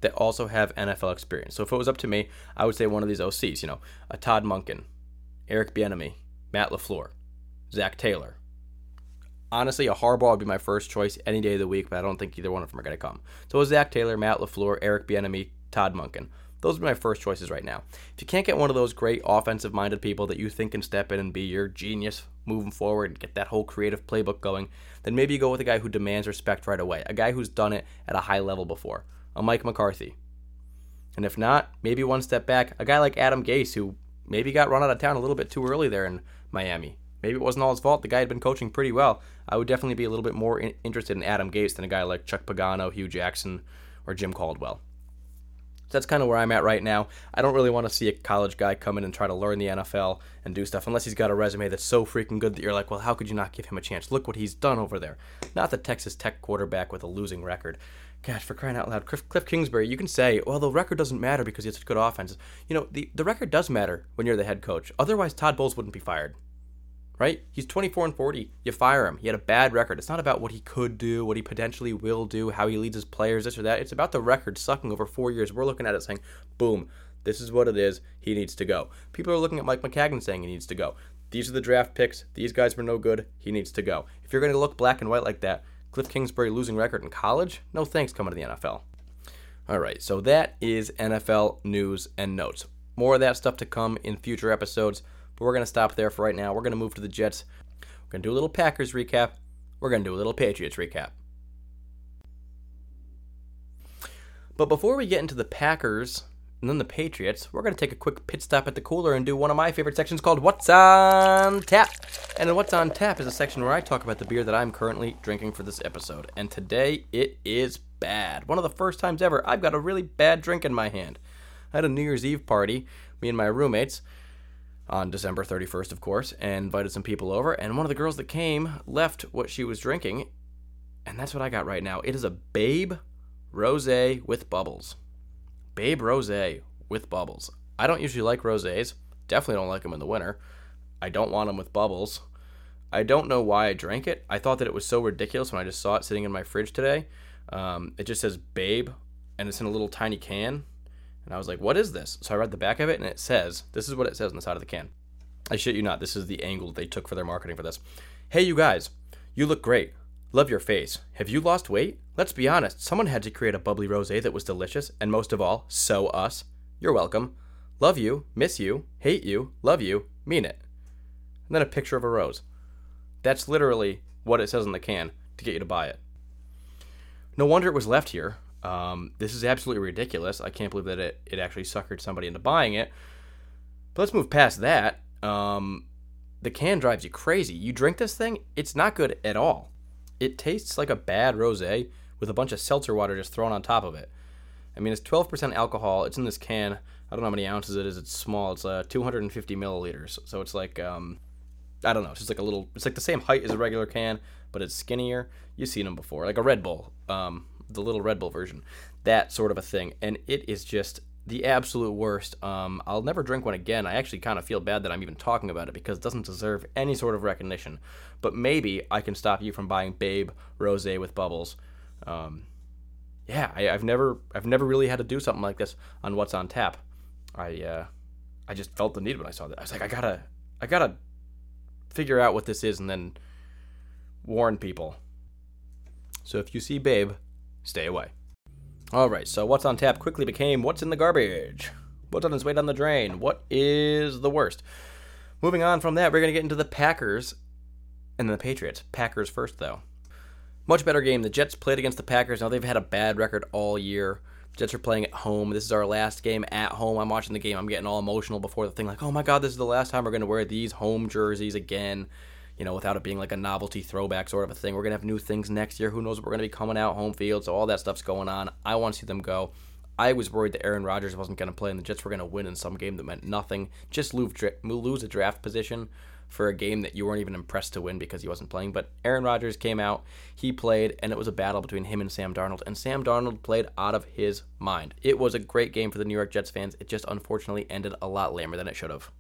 that also have NFL experience. So if it was up to me, I would say one of these OCs, you know, a Todd Monken, Eric Bieniemy, Matt LaFleur. Zac Taylor. Honestly, a Harbaugh would be my first choice any day of the week, but I don't think either one of them are going to come. So it's Zac Taylor, Matt LaFleur, Eric Bieniemy, Todd Monken. Those are my first choices right now. If you can't get one of those great offensive minded people that you think can step in and be your genius moving forward and get that whole creative playbook going, then maybe you go with a guy who demands respect right away, a guy who's done it at a high level before, a Mike McCarthy. And if not, maybe one step back, a guy like Adam Gase who maybe got run out of town a little bit too early there in Miami. Maybe it wasn't all his fault. The guy had been coaching pretty well. I would definitely be a little bit more in- interested in Adam Gase than a guy like Chuck Pagano, Hue Jackson, or Jim Caldwell. So that's kind of where I'm at right now. I don't really want to see a college guy come in and try to learn the NFL and do stuff unless he's got a resume that's so freaking good that you're like, well, how could you not give him a chance? Look what he's done over there. Not the Texas Tech quarterback with a losing record. Gosh, for crying out loud, Cliff, Kingsbury, you can say, well, the record doesn't matter because it's good offenses. You know, the, the record does matter when you're the head coach. Otherwise, Todd Bowles wouldn't be fired right? He's 24 and 40. You fire him. He had a bad record. It's not about what he could do, what he potentially will do, how he leads his players, this or that. It's about the record sucking over four years. We're looking at it saying, boom, this is what it is. He needs to go. People are looking at Mike Maccagnan saying he needs to go. These are the draft picks. These guys were no good. He needs to go. If you're going to look black and white like that, Cliff Kingsbury losing record in college? No thanks coming to the NFL. All right, so that is NFL news and notes. More of that stuff to come in future episodes. But we're going to stop there for right now. We're going to move to the Jets. We're going to do a little Packers recap. We're going to do a little Patriots recap. But before we get into the Packers and then the Patriots, we're going to take a quick pit stop at the cooler and do one of my favorite sections called What's on Tap. And What's on Tap is a section where I talk about the beer that I'm currently drinking for this episode. And today it is bad. One of the first times ever I've got a really bad drink in my hand. I had a New Year's Eve party, me and my roommates, on December 31st, of course, and invited some people over. And one of the girls that came left what she was drinking, and that's what I got right now. It is a Babe Rose with bubbles. Babe Rose with bubbles. I don't usually like rosés. Definitely don't like them in the winter. I don't want them with bubbles. I don't know why I drank it. I thought that it was so ridiculous when I just saw it sitting in my fridge today. Um, it just says Babe, and it's in a little tiny can. And I was like, what is this? So I read the back of it, and it says, this is what it says on the side of the can. I shit you not, this is the angle they took for their marketing for this. Hey, you guys, you look great. Love your face. Have you lost weight? Let's be honest, someone had to create a bubbly rose that was delicious, and most of all, so us. You're welcome. Love you, miss you, hate you, love you, mean it. And then a picture of a rose. That's literally what it says on the can to get you to buy it. No wonder it was left here. Um, this is absolutely ridiculous. I can't believe that it, it actually suckered somebody into buying it. But let's move past that. Um, the can drives you crazy. You drink this thing, it's not good at all. It tastes like a bad rose with a bunch of seltzer water just thrown on top of it. I mean, it's 12% alcohol. It's in this can. I don't know how many ounces it is. It's small. It's uh, 250 milliliters. So it's like, um, I don't know. It's just like a little. It's like the same height as a regular can, but it's skinnier. You've seen them before, like a Red Bull. Um, the little Red Bull version, that sort of a thing, and it is just the absolute worst. Um, I'll never drink one again. I actually kind of feel bad that I'm even talking about it because it doesn't deserve any sort of recognition. But maybe I can stop you from buying Babe Rose with bubbles. Um, yeah, I, have never I've never really had to do something like this on what's on tap. I uh, I just felt the need when I saw that. I was like, I gotta I gotta figure out what this is and then warn people. So if you see Babe, stay away. Alright, so what's on tap quickly became what's in the garbage. What's on its way down the drain? What is the worst? Moving on from that, we're going to get into the Packers and then the Patriots. Packers first, though. Much better game. The Jets played against the Packers. Now they've had a bad record all year. Jets are playing at home. This is our last game at home. I'm watching the game. I'm getting all emotional before the thing, like, oh my god, this is the last time we're going to wear these home jerseys again you know, without it being like a novelty throwback sort of a thing. We're gonna have new things next year. Who knows what we're gonna be coming out home field? So all that stuff's going on. I want to see them go. I was worried that Aaron Rodgers wasn't going to play and the Jets were going to win in some game that meant nothing. Just lose a draft position for a game that you weren't even impressed to win because he wasn't playing. But Aaron Rodgers came out, he played, and it was a battle between him and Sam Darnold. And Sam Darnold played out of his mind. It was a great game for the New York Jets fans. It just unfortunately ended a lot lamer than it should have.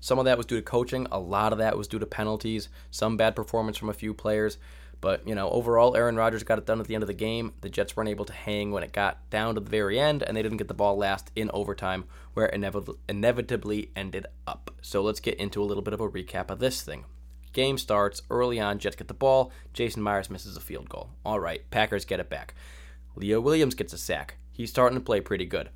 Some of that was due to coaching, a lot of that was due to penalties, some bad performance from a few players. But, you know, overall, Aaron Rodgers got it done at the end of the game. The Jets weren't able to hang when it got down to the very end, and they didn't get the ball last in overtime, where it inevitably ended up. So let's get into a little bit of a recap of this thing. Game starts early on, Jets get the ball. Jason Myers misses a field goal. All right, Packers get it back. Leo Williams gets a sack. He's starting to play pretty good.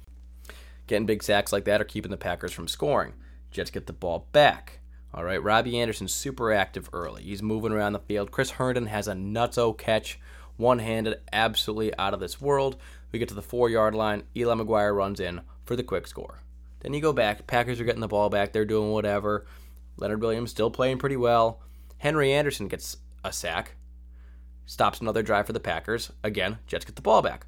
Getting big sacks like that are keeping the Packers from scoring. Jets get the ball back. All right, Robbie Anderson's super active early. He's moving around the field. Chris Herndon has a nutso catch, one handed, absolutely out of this world. We get to the four yard line. Eli McGuire runs in for the quick score. Then you go back. Packers are getting the ball back. They're doing whatever. Leonard Williams still playing pretty well. Henry Anderson gets a sack. Stops another drive for the Packers. Again, Jets get the ball back.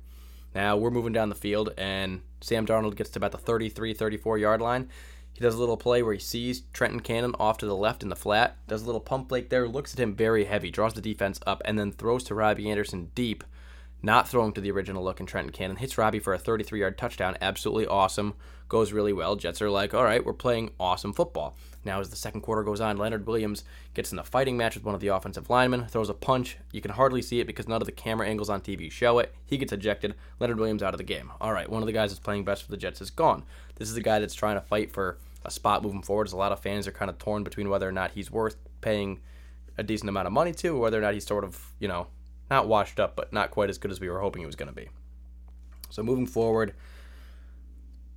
Now we're moving down the field, and Sam Darnold gets to about the 33 34 yard line. He does a little play where he sees Trenton Cannon off to the left in the flat, does a little pump fake there, looks at him very heavy, draws the defense up, and then throws to Robbie Anderson deep. not throwing to the original look in Trenton Cannon. Hits Robbie for a 33 yard touchdown. Absolutely awesome. Goes really well. Jets are like, all right, we're playing awesome football. Now, as the second quarter goes on, Leonard Williams gets in a fighting match with one of the offensive linemen, throws a punch. You can hardly see it because none of the camera angles on TV show it. He gets ejected. Leonard Williams out of the game. All right, one of the guys that's playing best for the Jets is gone. This is a guy that's trying to fight for a spot moving forward. As a lot of fans are kind of torn between whether or not he's worth paying a decent amount of money to, or whether or not he's sort of, you know, not washed up, but not quite as good as we were hoping he was going to be. So moving forward,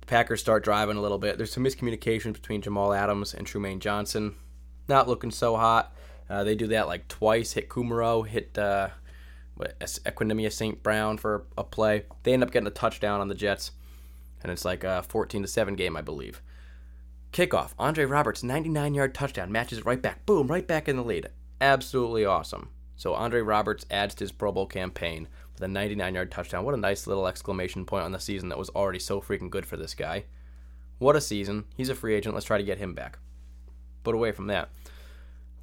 Packers start driving a little bit. There's some miscommunication between Jamal Adams and Trumaine Johnson. Not looking so hot. Uh, they do that like twice. Hit Kumerow, hit uh, Equanimeous St. Brown for a play. They end up getting a touchdown on the Jets, and it's like a 14 to seven game, I believe. Kickoff. Andre Roberts, 99 yard touchdown, matches right back. Boom, right back in the lead. Absolutely awesome. So Andre Roberts adds to his Pro Bowl campaign with a 99 yard touchdown. What a nice little exclamation point on the season that was already so freaking good for this guy. What a season. He's a free agent. Let's try to get him back. But away from that.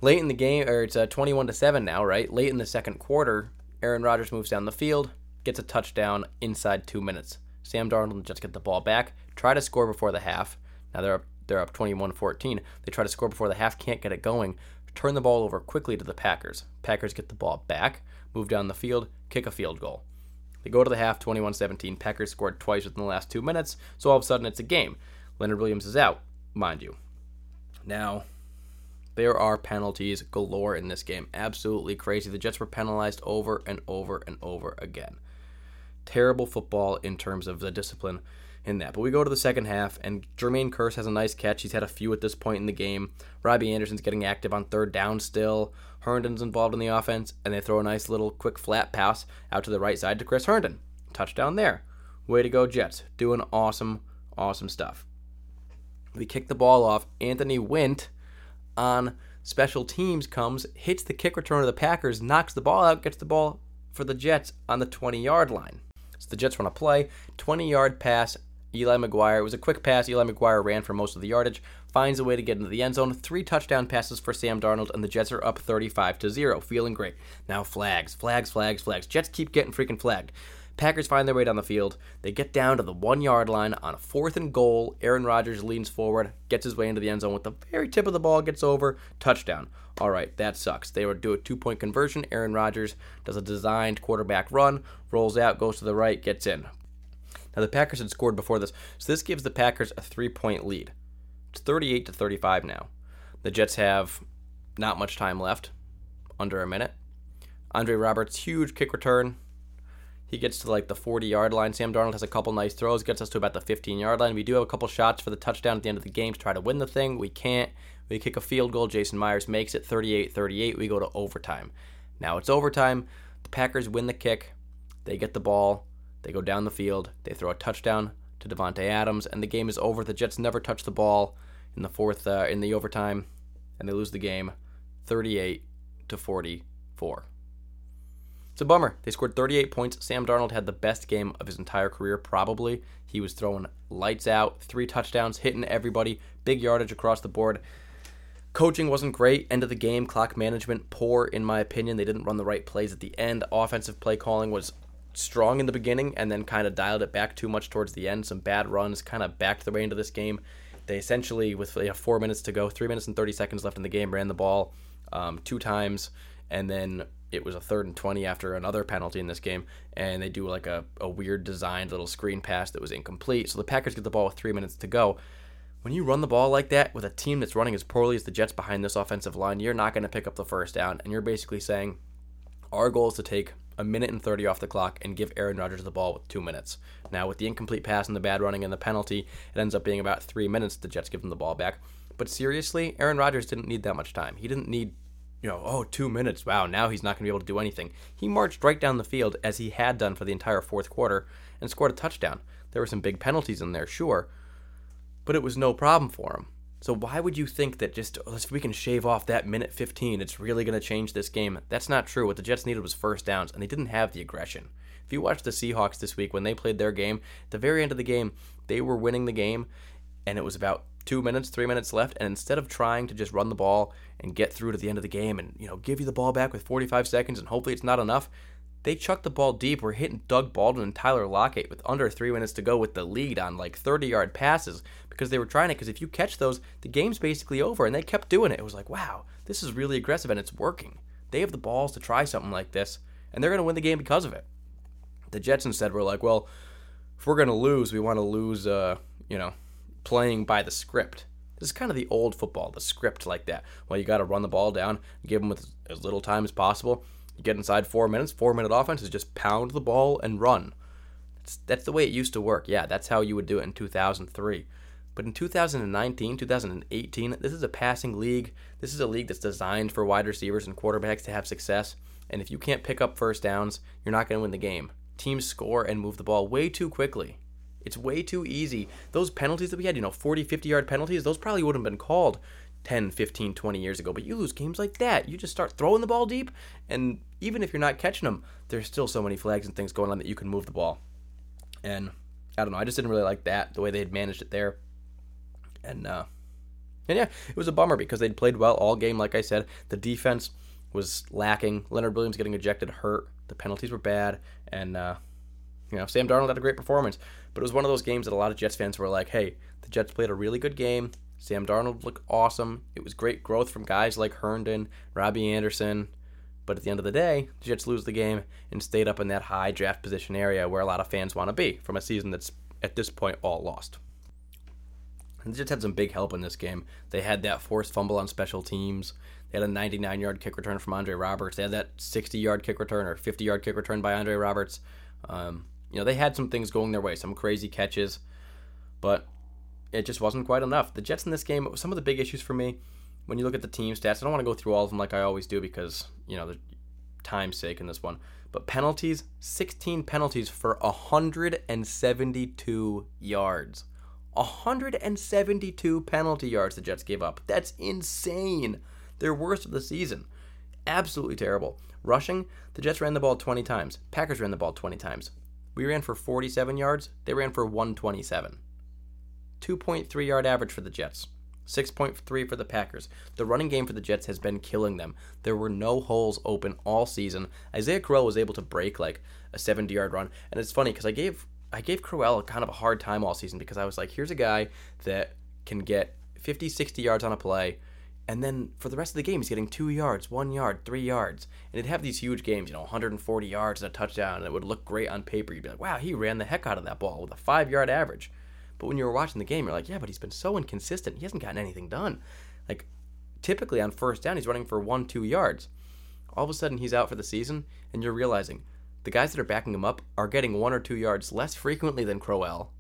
Late in the game, or it's uh, 21 to 7 now, right? Late in the second quarter, Aaron Rodgers moves down the field, gets a touchdown inside two minutes. Sam Darnold just get the ball back, try to score before the half. Now they're up, they're up 21-14. They try to score before the half, can't get it going turn the ball over quickly to the Packers. Packers get the ball back, move down the field, kick a field goal. They go to the half 21 17. Packers scored twice within the last two minutes, so all of a sudden it's a game. Leonard Williams is out, mind you. Now, there are penalties galore in this game. Absolutely crazy. The Jets were penalized over and over and over again. Terrible football in terms of the discipline in that. But we go to the second half, and Jermaine Kearse has a nice catch. He's had a few at this point in the game. Robbie Anderson's getting active on third down still. Herndon's involved in the offense, and they throw a nice little quick flat pass out to the right side to Chris Herndon. Touchdown there. Way to go, Jets. Doing awesome, awesome stuff. We kick the ball off. Anthony Wint on special teams comes, hits the kick return of the Packers, knocks the ball out, gets the ball for the Jets on the 20 yard line. So the Jets run a play, 20 yard pass Eli McGuire. It was a quick pass. Eli McGuire ran for most of the yardage, finds a way to get into the end zone. Three touchdown passes for Sam Darnold, and the Jets are up 35 to 0. Feeling great. Now flags, flags, flags, flags. Jets keep getting freaking flagged. Packers find their way down the field. They get down to the one yard line on a fourth and goal. Aaron Rodgers leans forward, gets his way into the end zone with the very tip of the ball, gets over, touchdown. All right, that sucks. They would do a two point conversion. Aaron Rodgers does a designed quarterback run, rolls out, goes to the right, gets in. Now the Packers had scored before this, so this gives the Packers a three-point lead. It's 38 to 35 now. The Jets have not much time left, under a minute. Andre Roberts huge kick return. He gets to like the 40 yard line. Sam Darnold has a couple nice throws, gets us to about the 15 yard line. We do have a couple shots for the touchdown at the end of the game to try to win the thing. We can't. We kick a field goal. Jason Myers makes it 38 38. We go to overtime. Now it's overtime. The Packers win the kick. They get the ball. They go down the field. They throw a touchdown to Davante Adams, and the game is over. The Jets never touch the ball in the fourth uh, in the overtime, and they lose the game, 38 to 44. It's a bummer. They scored 38 points. Sam Darnold had the best game of his entire career, probably. He was throwing lights out, three touchdowns, hitting everybody, big yardage across the board. Coaching wasn't great. End of the game, clock management poor, in my opinion. They didn't run the right plays at the end. Offensive play calling was strong in the beginning and then kind of dialed it back too much towards the end. Some bad runs kind of backed their way into this game. They essentially, with you know, four minutes to go, three minutes and 30 seconds left in the game, ran the ball um, two times, and then it was a third and 20 after another penalty in this game, and they do like a, a weird designed little screen pass that was incomplete. So the Packers get the ball with three minutes to go. When you run the ball like that with a team that's running as poorly as the Jets behind this offensive line, you're not going to pick up the first down, and you're basically saying, our goal is to take a minute and 30 off the clock and give Aaron Rodgers the ball with two minutes. Now, with the incomplete pass and the bad running and the penalty, it ends up being about three minutes. The Jets give them the ball back. But seriously, Aaron Rodgers didn't need that much time. He didn't need, you know, oh, two minutes. Wow, now he's not going to be able to do anything. He marched right down the field as he had done for the entire fourth quarter and scored a touchdown. There were some big penalties in there, sure, but it was no problem for him. So why would you think that just oh, if we can shave off that minute 15, it's really going to change this game? That's not true. What the Jets needed was first downs, and they didn't have the aggression. If you watch the Seahawks this week when they played their game, at the very end of the game, they were winning the game, and it was about two minutes, three minutes left, and instead of trying to just run the ball and get through to the end of the game and you know give you the ball back with 45 seconds and hopefully it's not enough, they chucked the ball deep. We're hitting Doug Baldwin and Tyler Lockett with under three minutes to go with the lead on like 30 yard passes because they were trying it. Because if you catch those, the game's basically over. And they kept doing it. It was like, wow, this is really aggressive and it's working. They have the balls to try something like this, and they're going to win the game because of it. The Jets instead were like, well, if we're going to lose, we want to lose, uh, you know, playing by the script. This is kind of the old football, the script like that. Well, you got to run the ball down, give them as little time as possible. You get inside four minutes. Four minute offense is just pound the ball and run. That's, that's the way it used to work. Yeah, that's how you would do it in 2003. But in 2019, 2018, this is a passing league. This is a league that's designed for wide receivers and quarterbacks to have success. And if you can't pick up first downs, you're not going to win the game. Teams score and move the ball way too quickly. It's way too easy. Those penalties that we had, you know, 40, 50 yard penalties, those probably wouldn't have been called 10, 15, 20 years ago. But you lose games like that. You just start throwing the ball deep, and even if you're not catching them, there's still so many flags and things going on that you can move the ball. And I don't know. I just didn't really like that, the way they had managed it there. And uh, and yeah, it was a bummer because they'd played well all game. Like I said, the defense was lacking. Leonard Williams getting ejected hurt. The penalties were bad, and uh, you know Sam Darnold had a great performance. But it was one of those games that a lot of Jets fans were like, "Hey, the Jets played a really good game. Sam Darnold looked awesome. It was great growth from guys like Herndon, Robbie Anderson." But at the end of the day, the Jets lose the game and stayed up in that high draft position area where a lot of fans want to be from a season that's at this point all lost. And the Jets had some big help in this game. They had that forced fumble on special teams. They had a 99 yard kick return from Andre Roberts. They had that 60 yard kick return or 50 yard kick return by Andre Roberts. Um, you know, they had some things going their way, some crazy catches, but it just wasn't quite enough. The Jets in this game, some of the big issues for me, when you look at the team stats, I don't want to go through all of them like I always do because, you know, the time's sake in this one. But penalties, 16 penalties for 172 yards. 172 penalty yards the Jets gave up. That's insane. Their worst of the season. Absolutely terrible. Rushing, the Jets ran the ball 20 times. Packers ran the ball 20 times. We ran for 47 yards. They ran for 127. 2.3 yard average for the Jets. 6.3 for the Packers. The running game for the Jets has been killing them. There were no holes open all season. Isaiah Crowell was able to break like a 70 yard run. And it's funny because I gave I gave Crowell kind of a hard time all season because I was like, here's a guy that can get 50, 60 yards on a play, and then for the rest of the game, he's getting two yards, one yard, three yards. And it'd have these huge games, you know, 140 yards and a touchdown, and it would look great on paper. You'd be like, wow, he ran the heck out of that ball with a five yard average. But when you were watching the game, you're like, yeah, but he's been so inconsistent. He hasn't gotten anything done. Like, typically on first down, he's running for one, two yards. All of a sudden, he's out for the season, and you're realizing the guys that are backing him up are getting one or two yards less frequently than Crowell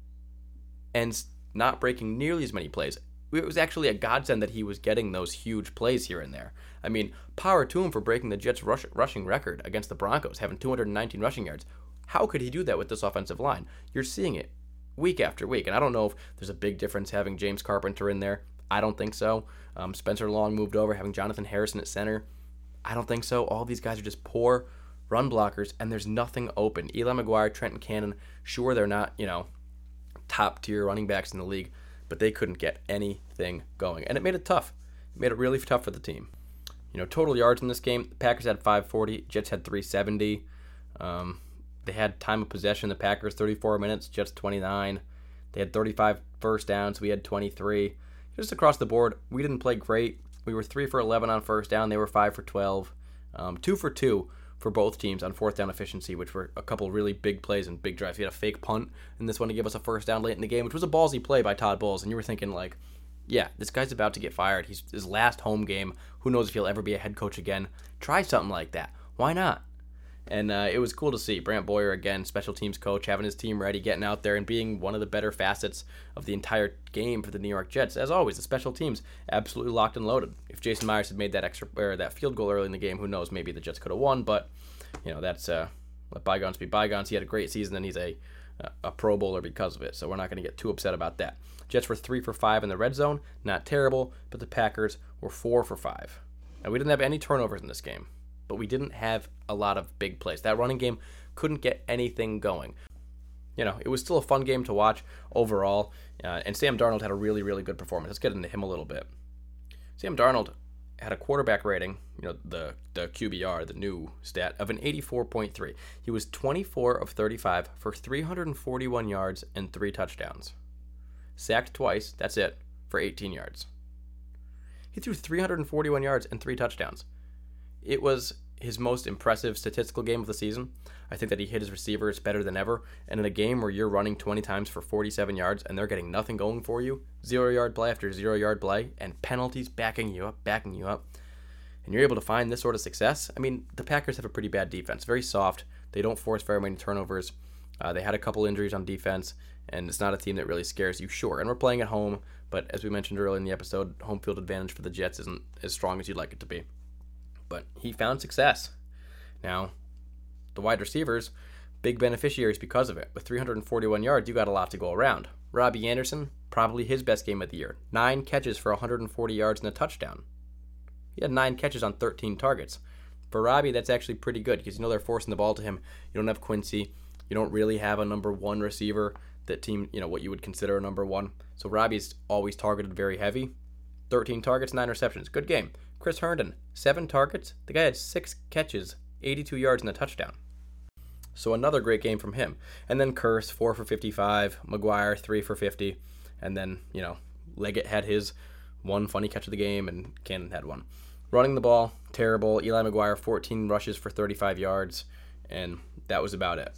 and not breaking nearly as many plays. It was actually a godsend that he was getting those huge plays here and there. I mean, power to him for breaking the Jets' rush, rushing record against the Broncos, having 219 rushing yards. How could he do that with this offensive line? You're seeing it week after week. And I don't know if there's a big difference having James Carpenter in there. I don't think so. Um, Spencer Long moved over, having Jonathan Harrison at center. I don't think so. All these guys are just poor run blockers, and there's nothing open. Eli McGuire, Trenton Cannon, sure, they're not, you know, top tier running backs in the league, but they couldn't get anything going. And it made it tough. It made it really tough for the team. You know, total yards in this game, the Packers had 540, Jets had 370. Um, they had time of possession, the Packers 34 minutes, Jets 29. They had 35 first downs, we had 23. Just across the board, we didn't play great. We were 3 for 11 on first down, they were 5 for 12. Um, 2 for 2 for both teams on fourth down efficiency, which were a couple really big plays and big drives. We had a fake punt in this one to give us a first down late in the game, which was a ballsy play by Todd Bowles. And you were thinking, like, yeah, this guy's about to get fired. He's his last home game. Who knows if he'll ever be a head coach again? Try something like that. Why not? And uh, it was cool to see Brant Boyer again, special teams coach, having his team ready, getting out there and being one of the better facets of the entire game for the New York Jets. As always, the special teams absolutely locked and loaded. If Jason Myers had made that extra or that field goal early in the game, who knows? Maybe the Jets could have won, but you know that's uh, let bygones be bygones. He had a great season, and he's a a Pro Bowler because of it. So we're not going to get too upset about that. Jets were three for five in the red zone, not terrible, but the Packers were four for five. And we didn't have any turnovers in this game but we didn't have a lot of big plays. That running game couldn't get anything going. You know, it was still a fun game to watch overall, uh, and Sam Darnold had a really, really good performance. Let's get into him a little bit. Sam Darnold had a quarterback rating, you know, the the QBR, the new stat of an 84.3. He was 24 of 35 for 341 yards and 3 touchdowns. Sacked twice, that's it, for 18 yards. He threw 341 yards and 3 touchdowns. It was his most impressive statistical game of the season. I think that he hit his receivers better than ever. And in a game where you're running 20 times for 47 yards and they're getting nothing going for you, zero yard play after zero yard play, and penalties backing you up, backing you up, and you're able to find this sort of success. I mean, the Packers have a pretty bad defense, very soft. They don't force very many turnovers. Uh, they had a couple injuries on defense, and it's not a team that really scares you, sure. And we're playing at home, but as we mentioned earlier in the episode, home field advantage for the Jets isn't as strong as you'd like it to be but he found success. Now, the wide receivers, big beneficiaries because of it. With 341 yards, you got a lot to go around. Robbie Anderson, probably his best game of the year. Nine catches for 140 yards and a touchdown. He had nine catches on 13 targets. For Robbie, that's actually pretty good because you know they're forcing the ball to him. You don't have Quincy. You don't really have a number one receiver that team, you know, what you would consider a number one. So Robbie's always targeted very heavy. 13 targets, 9 receptions. Good game. Chris Herndon, seven targets. The guy had six catches, 82 yards, and a touchdown. So another great game from him. And then Kearse, four for 55. McGuire, three for 50. And then, you know, Leggett had his one funny catch of the game, and Cannon had one. Running the ball, terrible. Eli McGuire, 14 rushes for 35 yards, and that was about it.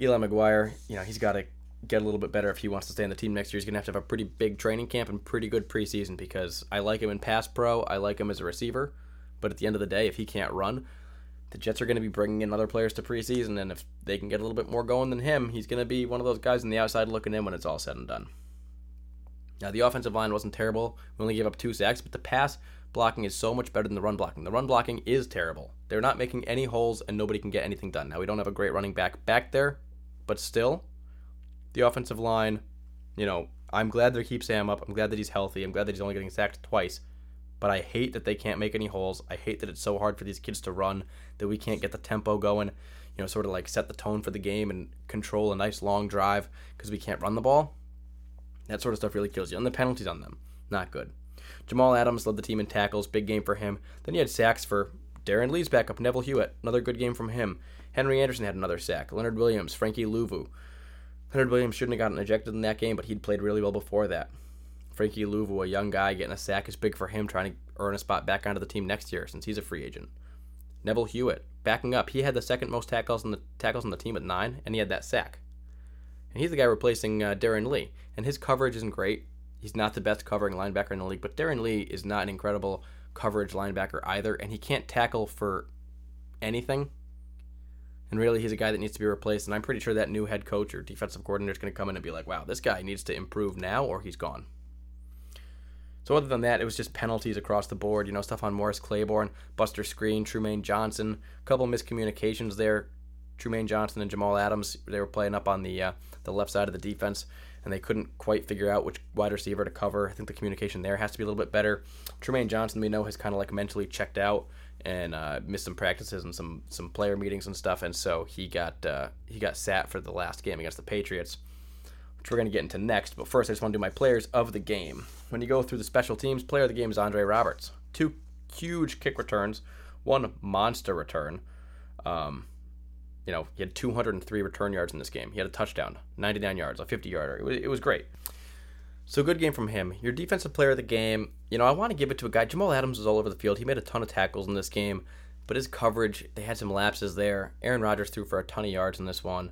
Eli McGuire, you know, he's got to get a little bit better if he wants to stay in the team next year. He's going to have to have a pretty big training camp and pretty good preseason because I like him in pass pro. I like him as a receiver. But at the end of the day, if he can't run, the Jets are going to be bringing in other players to preseason. And if they can get a little bit more going than him, he's going to be one of those guys on the outside looking in when it's all said and done. Now, the offensive line wasn't terrible. We only gave up two sacks, but the pass blocking is so much better than the run blocking. The run blocking is terrible. They're not making any holes, and nobody can get anything done. Now, we don't have a great running back back there, but still, the offensive line, you know, I'm glad they keep Sam up. I'm glad that he's healthy. I'm glad that he's only getting sacked twice. But I hate that they can't make any holes. I hate that it's so hard for these kids to run, that we can't get the tempo going, you know, sort of like set the tone for the game and control a nice long drive because we can't run the ball. That sort of stuff really kills you. And the penalties on them, not good. Jamal Adams led the team in tackles, big game for him. Then he had sacks for Darron Lee's backup, Neville Hewitt, another good game from him. Henry Anderson had another sack. Leonard Williams, Frankie Luvu, Leonard Williams shouldn't have gotten ejected in that game, but he'd played really well before that. Frankie Luvu, a young guy getting a sack, is big for him trying to earn a spot back onto the team next year since he's a free agent. Neville Hewitt, backing up, he had the second most tackles on the tackles on the team at nine, and he had that sack. And he's the guy replacing uh, Darron Lee, and his coverage isn't great. He's not the best covering linebacker in the league, but Darron Lee is not an incredible coverage linebacker either, and he can't tackle for anything. And really, he's a guy that needs to be replaced. And I'm pretty sure that new head coach or defensive coordinator is going to come in and be like, wow, this guy needs to improve now or he's gone. So, other than that, it was just penalties across the board. You know, stuff on Morris Claiborne, Buster Skrine, Trumaine Johnson, a couple miscommunications there. Trumaine Johnson and Jamal Adams, they were playing up on the uh, the left side of the defense, and they couldn't quite figure out which wide receiver to cover. I think the communication there has to be a little bit better. Trumaine Johnson, we know, has kind of like mentally checked out and uh, missed some practices and some some player meetings and stuff, and so he got uh, he got sat for the last game against the Patriots, which we're to get into next. But first, I just want to do my players of the game. When you go through the special teams, player of the game is Andre Roberts. Two huge kick returns, one monster return. Um, you know, he had 203 return yards in this game. He had a touchdown, 99 yards, a 50 yarder. It was, it was great. So good game from him. Your defensive player of the game, you know, I want to give it to a guy. Jamal Adams was all over the field. He made a ton of tackles in this game, but his coverage, they had some lapses there. Aaron Rodgers threw for a ton of yards in this one.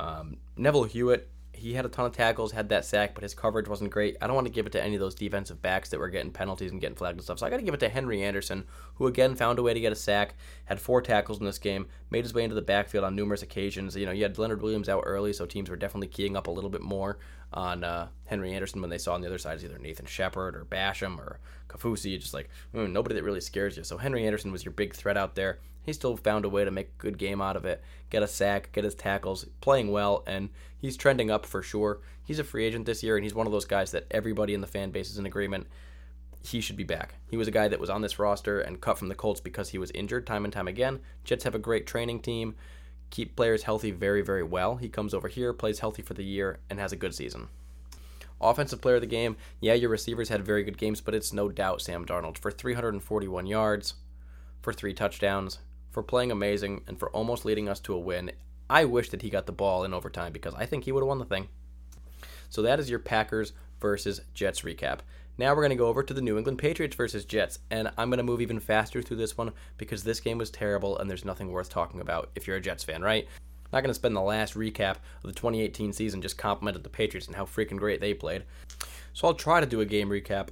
Um, Neville Hewitt, he had a ton of tackles, had that sack, but his coverage wasn't great. I don't want to give it to any of those defensive backs that were getting penalties and getting flagged and stuff. So I got to give it to Henry Anderson, who again found a way to get a sack, had four tackles in this game, made his way into the backfield on numerous occasions. You know, you had Leonard Williams out early, so teams were definitely keying up a little bit more on uh, Henry Anderson when they saw on the other side is either Nathan Shepherd or Basham or Kaufusi. Just like mm, nobody that really scares you. So Henry Anderson was your big threat out there. He still found a way to make a good game out of it, get a sack, get his tackles, playing well, and he's trending up for sure. He's a free agent this year, and he's one of those guys that everybody in the fan base is in agreement he should be back. He was a guy that was on this roster and cut from the Colts because he was injured time and time again. Jets have a great training team keep players healthy very, very well. He comes over here, plays healthy for the year, and has a good season. Offensive player of the game, yeah, your receivers had very good games, but it's no doubt Sam Darnold for 341 yards, for three touchdowns, for playing amazing, and for almost leading us to a win. I wish that he got the ball in overtime because I think he would have won the thing. So that is your Packers versus Jets recap. Now we're going to go over to the New England Patriots versus Jets, and I'm going to move even faster through this one because this game was terrible and there's nothing worth talking about if you're a Jets fan, right? not going to spend the last recap of the 2018 season just complimenting the Patriots and how freaking great they played. So I'll try to do a game recap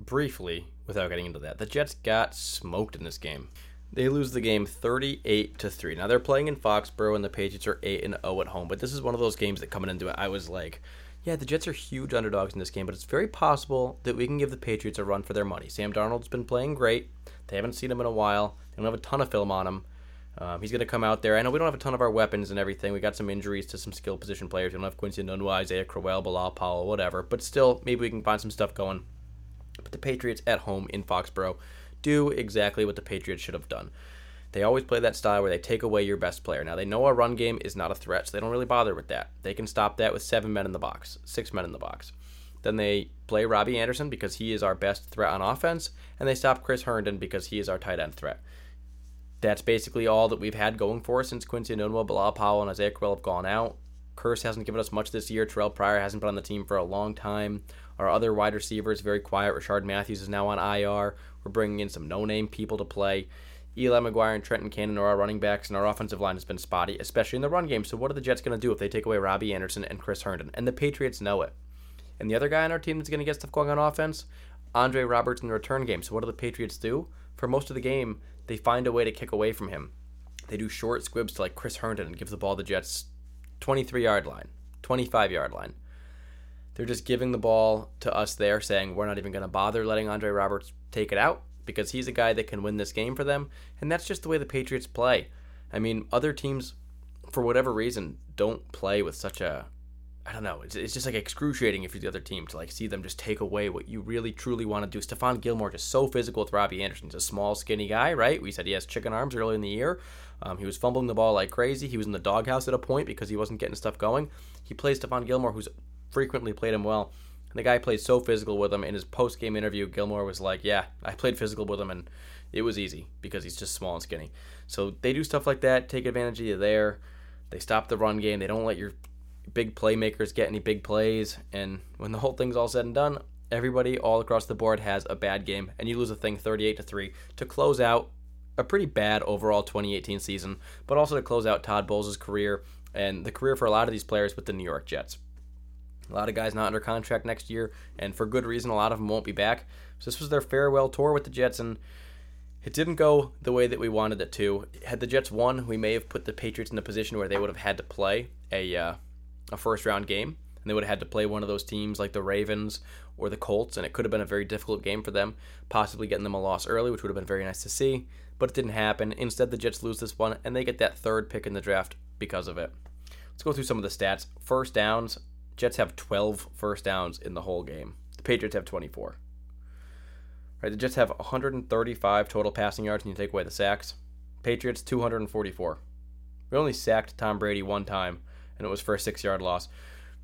briefly without getting into that. The Jets got smoked in this game. They lose the game 38 to 3. Now they're playing in Foxborough and the Patriots are 8 and 0 at home, but this is one of those games that coming into it I was like, yeah, the Jets are huge underdogs in this game, but it's very possible that we can give the Patriots a run for their money. Sam Darnold's been playing great. They haven't seen him in a while. They don't have a ton of film on him. Um, he's going to come out there. I know we don't have a ton of our weapons and everything. We got some injuries to some skill position players. We don't have Quincy Enunwa, Isaiah Crowell, Bilal Powell, whatever. But still, maybe we can find some stuff going. But the Patriots at home in Foxborough do exactly what the Patriots should have done. They always play that style where they take away your best player. Now, they know a run game is not a threat, so they don't really bother with that. They can stop that with seven men in the box, six men in the box. Then they play Robbie Anderson because he is our best threat on offense, and they stop Chris Herndon because he is our tight end threat. That's basically all that we've had going for us since Quincy Enunwa, Bilal Powell, and Isaiah Crowell have gone out. Kearse hasn't given us much this year. Terrelle Pryor hasn't been on the team for a long time. Our other wide receivers very quiet. Rishard Matthews is now on IR. We're bringing in some no-name people to play. Eli McGuire and Trenton Cannon are our running backs, and our offensive line has been spotty, especially in the run game. So, what are the Jets going to do if they take away Robbie Anderson and Chris Herndon? And the Patriots know it. And the other guy on our team that's going to get stuff going on offense, Andre Roberts in the return game. So, what do the Patriots do? For most of the game, they find a way to kick away from him. They do short squibs to like Chris Herndon and give the ball to the Jets 23 yard line, 25 yard line. They're just giving the ball to us there, saying we're not even going to bother letting Andre Roberts take it out because he's a guy that can win this game for them. And that's just the way the Patriots play. I mean, other teams, for whatever reason, don't play with such a. I don't know. It's, it's just like excruciating if you're the other team to like see them just take away what you really truly want to do. Stephon Gilmore just so physical with Robbie Anderson. He's a small, skinny guy, right? We said he has chicken arms early in the year. Um, he was fumbling the ball like crazy. He was in the doghouse at a point because he wasn't getting stuff going. He plays Stephon Gilmore, who's frequently played him well. And the guy played so physical with him. In his post game interview, Gilmore was like, Yeah, I played physical with him, and it was easy because he's just small and skinny. So they do stuff like that, take advantage of you there. They stop the run game. They don't let your big playmakers get any big plays. And when the whole thing's all said and done, everybody all across the board has a bad game, and you lose a thing 38 to 3 to close out a pretty bad overall 2018 season, but also to close out Todd Bowles' career and the career for a lot of these players with the New York Jets. A lot of guys not under contract next year, and for good reason, a lot of them won't be back. So this was their farewell tour with the Jets, and it didn't go the way that we wanted it to. Had the Jets won, we may have put the Patriots in a position where they would have had to play a uh, a first round game, and they would have had to play one of those teams like the Ravens or the Colts, and it could have been a very difficult game for them, possibly getting them a loss early, which would have been very nice to see. But it didn't happen. Instead, the Jets lose this one, and they get that third pick in the draft because of it. Let's go through some of the stats. First downs, Jets have 12 first downs in the whole game. The Patriots have 24. Right, the Jets have 135 total passing yards, and you take away the sacks. Patriots 244. We only sacked Tom Brady one time, and it was for a six-yard loss.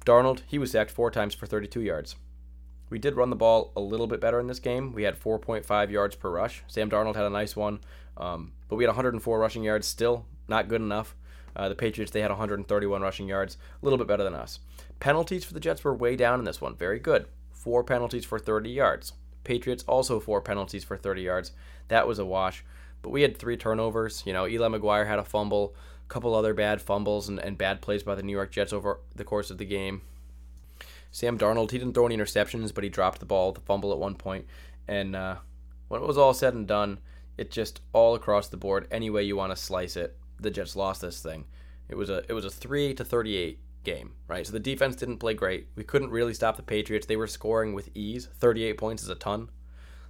Darnold, he was sacked four times for 32 yards. We did run the ball a little bit better in this game. We had 4.5 yards per rush. Sam Darnold had a nice one, um, but we had 104 rushing yards. Still not good enough. Uh, the Patriots they had 131 rushing yards, a little bit better than us. Penalties for the Jets were way down in this one. Very good. Four penalties for 30 yards. Patriots also four penalties for 30 yards. That was a wash. But we had three turnovers. You know, Eli McGuire had a fumble, a couple other bad fumbles and, and bad plays by the New York Jets over the course of the game. Sam Darnold, he didn't throw any interceptions, but he dropped the ball, the fumble at one point. And uh, when it was all said and done, it just all across the board, any way you want to slice it, the Jets lost this thing. It was a it was a three to thirty eight game, right? So the defense didn't play great. We couldn't really stop the Patriots. They were scoring with ease. 38 points is a ton.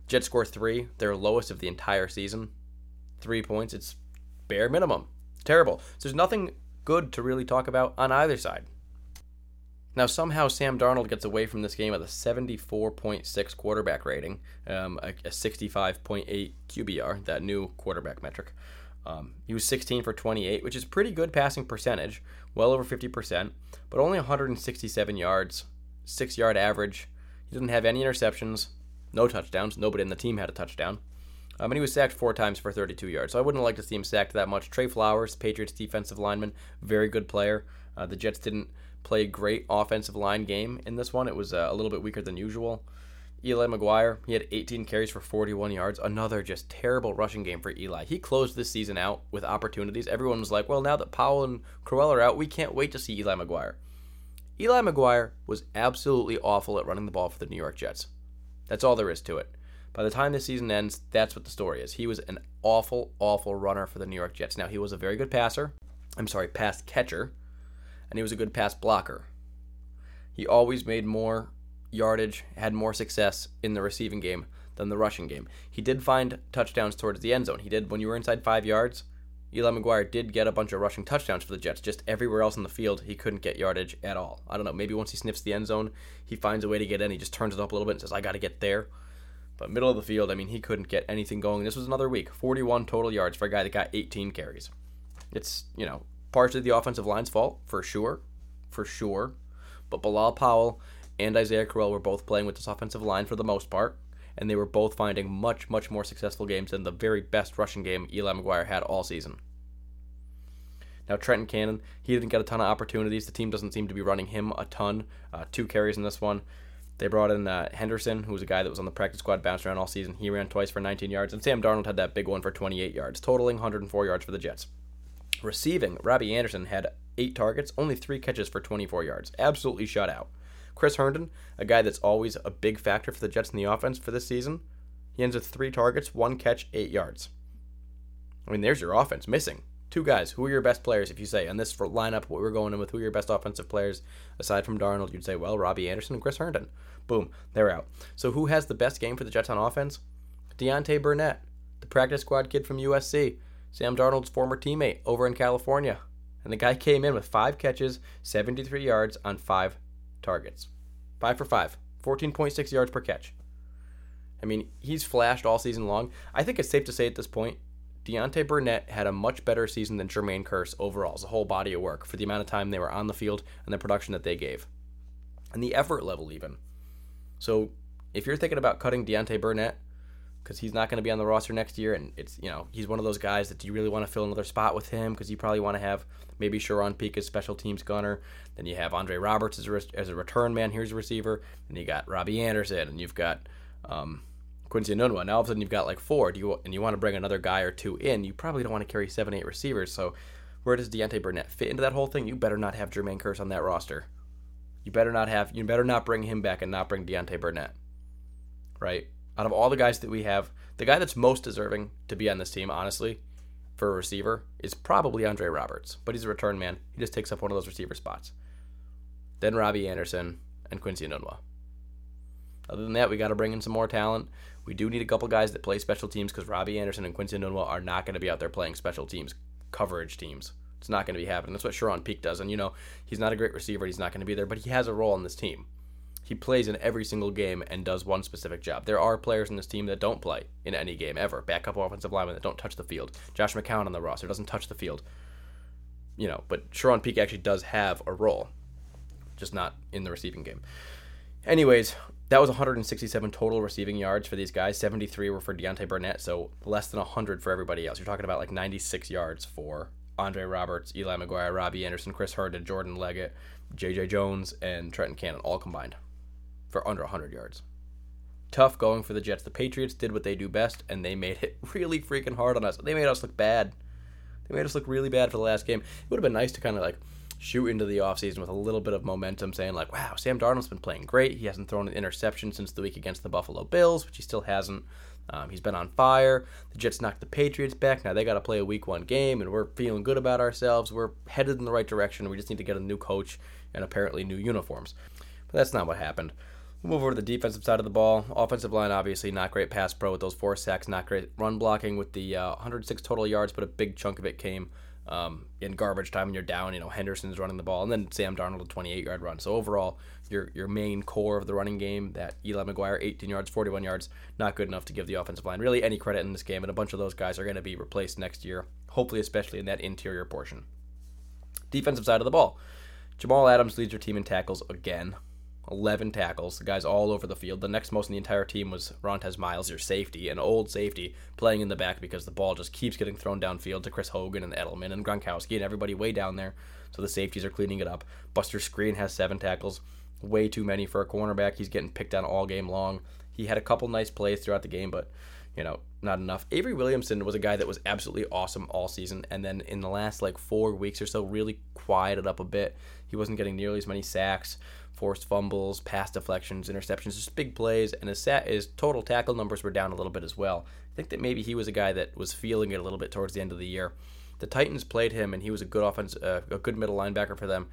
Jets score three, their lowest of the entire season. Three points, it's bare minimum. Terrible. So there's nothing good to really talk about on either side. Now, somehow Sam Darnold gets away from this game with a 74.6 quarterback rating, um, a, a 65.8 QBR, that new quarterback metric. Um, he was 16 for 28, which is pretty good passing percentage, well over 50%, but only 167 yards, six yard average. He didn't have any interceptions, no touchdowns. Nobody in the team had a touchdown. Um, and he was sacked four times for 32 yards. So I wouldn't like to see him sacked that much. Trey Flowers, Patriots defensive lineman, very good player. Uh, the Jets didn't play a great offensive line game in this one. It was uh, a little bit weaker than usual. Eli McGuire, he had 18 carries for 41 yards. Another just terrible rushing game for Eli. He closed this season out with opportunities. Everyone was like, well, now that Powell and Crowell are out, we can't wait to see Eli McGuire. Eli McGuire was absolutely awful at running the ball for the New York Jets. That's all there is to it. By the time the season ends, that's what the story is. He was an awful, awful runner for the New York Jets. Now, he was a very good passer. I'm sorry, pass catcher. And he was a good pass blocker. He always made more yardage, had more success in the receiving game than the rushing game. He did find touchdowns towards the end zone. He did when you were inside five yards. Eli McGuire did get a bunch of rushing touchdowns for the Jets. Just everywhere else in the field, he couldn't get yardage at all. I don't know. Maybe once he sniffs the end zone, he finds a way to get in. He just turns it up a little bit and says, I got to get there. But middle of the field, I mean, he couldn't get anything going. This was another week 41 total yards for a guy that got 18 carries. It's, you know, partially the offensive line's fault, for sure. For sure. But Bilal Powell and Isaiah Crowell were both playing with this offensive line for the most part, and they were both finding much, much more successful games than the very best rushing game Eli McGuire had all season. Now, Trenton Cannon, he didn't get a ton of opportunities. The team doesn't seem to be running him a ton. Uh, two carries in this one. They brought in uh, Henderson, who was a guy that was on the practice squad, bounced around all season. He ran twice for 19 yards, and Sam Darnold had that big one for 28 yards, totaling 104 yards for the Jets. Receiving, Robbie Anderson had eight targets, only three catches for 24 yards. Absolutely shut out. Chris Herndon, a guy that's always a big factor for the Jets in the offense for this season, he ends with three targets, one catch, eight yards. I mean, there's your offense missing. Two guys. Who are your best players? If you say on this lineup, what we're going in with, who are your best offensive players aside from Darnold? You'd say, well, Robbie Anderson and Chris Herndon. Boom, they're out. So who has the best game for the Jets on offense? Deontay Burnett, the practice squad kid from USC, Sam Darnold's former teammate over in California. And the guy came in with five catches, 73 yards on five targets. Five for five, 14.6 yards per catch. I mean, he's flashed all season long. I think it's safe to say at this point, Deontay Burnett had a much better season than Jermaine Kearse overall as a whole body of work for the amount of time they were on the field and the production that they gave. And the effort level, even. So, if you're thinking about cutting Deontay Burnett, because he's not going to be on the roster next year, and it's you know he's one of those guys that you really want to fill another spot with him because you probably want to have maybe Charone Peake as special teams gunner, then you have Andre Roberts as a, as a return man. Here's a receiver, and you got Robbie Anderson, and you've got um, Quincy Enunwa. Now all of a sudden you've got like four. Do you and you want to bring another guy or two in? You probably don't want to carry seven, eight receivers. So where does Deontay Burnett fit into that whole thing? You better not have Jermaine Kearse on that roster. You better not have. You better not bring him back and not bring Deontay Burnett. Right out of all the guys that we have, the guy that's most deserving to be on this team, honestly, for a receiver, is probably Andre Roberts. But he's a return man. He just takes up one of those receiver spots. Then Robbie Anderson and Quincy Enunwa. Other than that, we got to bring in some more talent. We do need a couple guys that play special teams because Robbie Anderson and Quincy Enunwa are not going to be out there playing special teams, coverage teams. It's not going to be happening. That's what Charone Peake does. And, you know, he's not a great receiver. He's not going to be there, but he has a role on this team he plays in every single game and does one specific job. There are players in this team that don't play in any game ever. Backup offensive linemen that don't touch the field. Josh McCown on the roster doesn't touch the field. You know, but Charone Peake actually does have a role, just not in the receiving game. Anyways, that was 167 total receiving yards for these guys. 73 were for Deontay Burnett, so less than 100 for everybody else. You're talking about like 96 yards for Andre Roberts, Eli McGuire, Robbie Anderson, Chris Herndon, Jordan Leggett, J.J. Jones, and Trenton Cannon, all combined for under 100 yards. Tough going for the Jets. The Patriots did what they do best, and they made it really freaking hard on us. They made us look bad. They made us look really bad for the last game. It would have been nice to kind of like shoot into the offseason with a little bit of momentum, saying, like, wow, Sam Darnold's been playing great. He hasn't thrown an interception since the week against the Buffalo Bills, which he still hasn't. Um, he's been on fire. The Jets knocked the Patriots back. Now they got to play a week one game, and we're feeling good about ourselves. We're headed in the right direction. We just need to get a new coach and apparently new uniforms. But that's not what happened. We'll move over to the defensive side of the ball. Offensive line, obviously, not great pass pro with those four sacks, not great run blocking with the uh, 106 total yards, but a big chunk of it came um, in garbage time when you're down. You know, Henderson's running the ball, and then Sam Darnold a 28 yard run. So overall, your your main core of the running game, that Eli McGuire 18 yards, 41 yards, not good enough to give the offensive line really any credit in this game. And a bunch of those guys are going to be replaced next year, hopefully, especially in that interior portion. Defensive side of the ball, Jamal Adams leads your team in tackles again. 11 tackles. The guy's all over the field. The next most in the entire team was Rontez Miles, your safety, an old safety, playing in the back because the ball just keeps getting thrown downfield to Chris Hogan and Edelman and Gronkowski and everybody way down there. So the safeties are cleaning it up. Buster Skrine has seven tackles, way too many for a cornerback. He's getting picked on all game long. He had a couple nice plays throughout the game, but you know, not enough. Avery Williamson was a guy that was absolutely awesome all season, and then in the last like four weeks or so, really quieted up a bit. He wasn't getting nearly as many sacks, forced fumbles, pass deflections, interceptions, just big plays, and his, his total tackle numbers were down a little bit as well. I think that maybe he was a guy that was feeling it a little bit towards the end of the year. The Titans played him, and he was a good offense, uh, a good middle linebacker for them.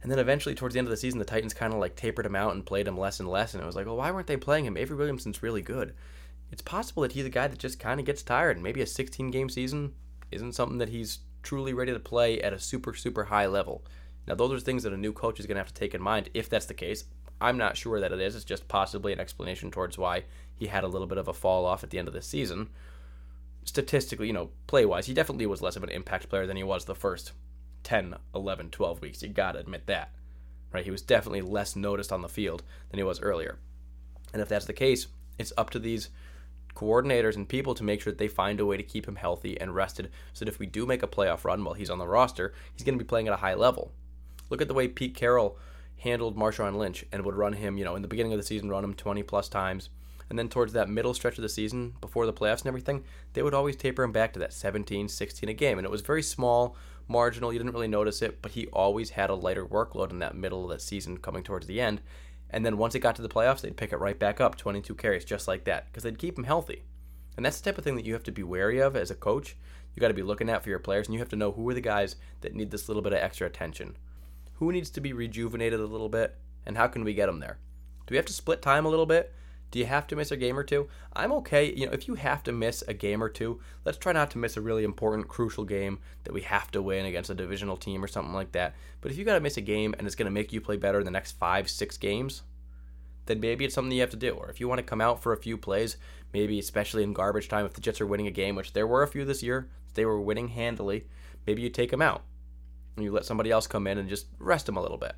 And then eventually, towards the end of the season, the Titans kind of like tapered him out and played him less and less. And it was like, well, why weren't they playing him? Avery Williamson's really good. It's possible that he's a guy that just kind of gets tired, and maybe a 16 game season isn't something that he's truly ready to play at a super, super high level. Now, those are things that a new coach is going to have to take in mind if that's the case. I'm not sure that it is. It's just possibly an explanation towards why he had a little bit of a fall off at the end of the season. Statistically, you know, play wise, he definitely was less of an impact player than he was the first 10, 11, 12 weeks. You got to admit that. Right? He was definitely less noticed on the field than he was earlier. And if that's the case, it's up to these coordinators and people to make sure that they find a way to keep him healthy and rested so that if we do make a playoff run while he's on the roster, he's going to be playing at a high level. Look at the way Pete Carroll handled Marshawn Lynch and would run him, you know, in the beginning of the season, run him 20 plus times. And then towards that middle stretch of the season, before the playoffs and everything, they would always taper him back to that 17, 16 a game. And it was very small, marginal. You didn't really notice it, but he always had a lighter workload in that middle of the season coming towards the end. And then once it got to the playoffs, they'd pick it right back up, 22 carries, just like that, because they'd keep him healthy. And that's the type of thing that you have to be wary of as a coach. You got to be looking at for your players, and you have to know who are the guys that need this little bit of extra attention who needs to be rejuvenated a little bit, and how can we get them there? Do we have to split time a little bit? Do you have to miss a game or two? I'm okay. You know, if you have to miss a game or two, let's try not to miss a really important, crucial game that we have to win against a divisional team or something like that. But if you got to miss a game and it's going to make you play better in the next five, six games, then maybe it's something you have to do. Or if you want to come out for a few plays, maybe especially in garbage time, if the Jets are winning a game, which there were a few this year, they were winning handily, maybe you take them out and you let somebody else come in and just rest him a little bit.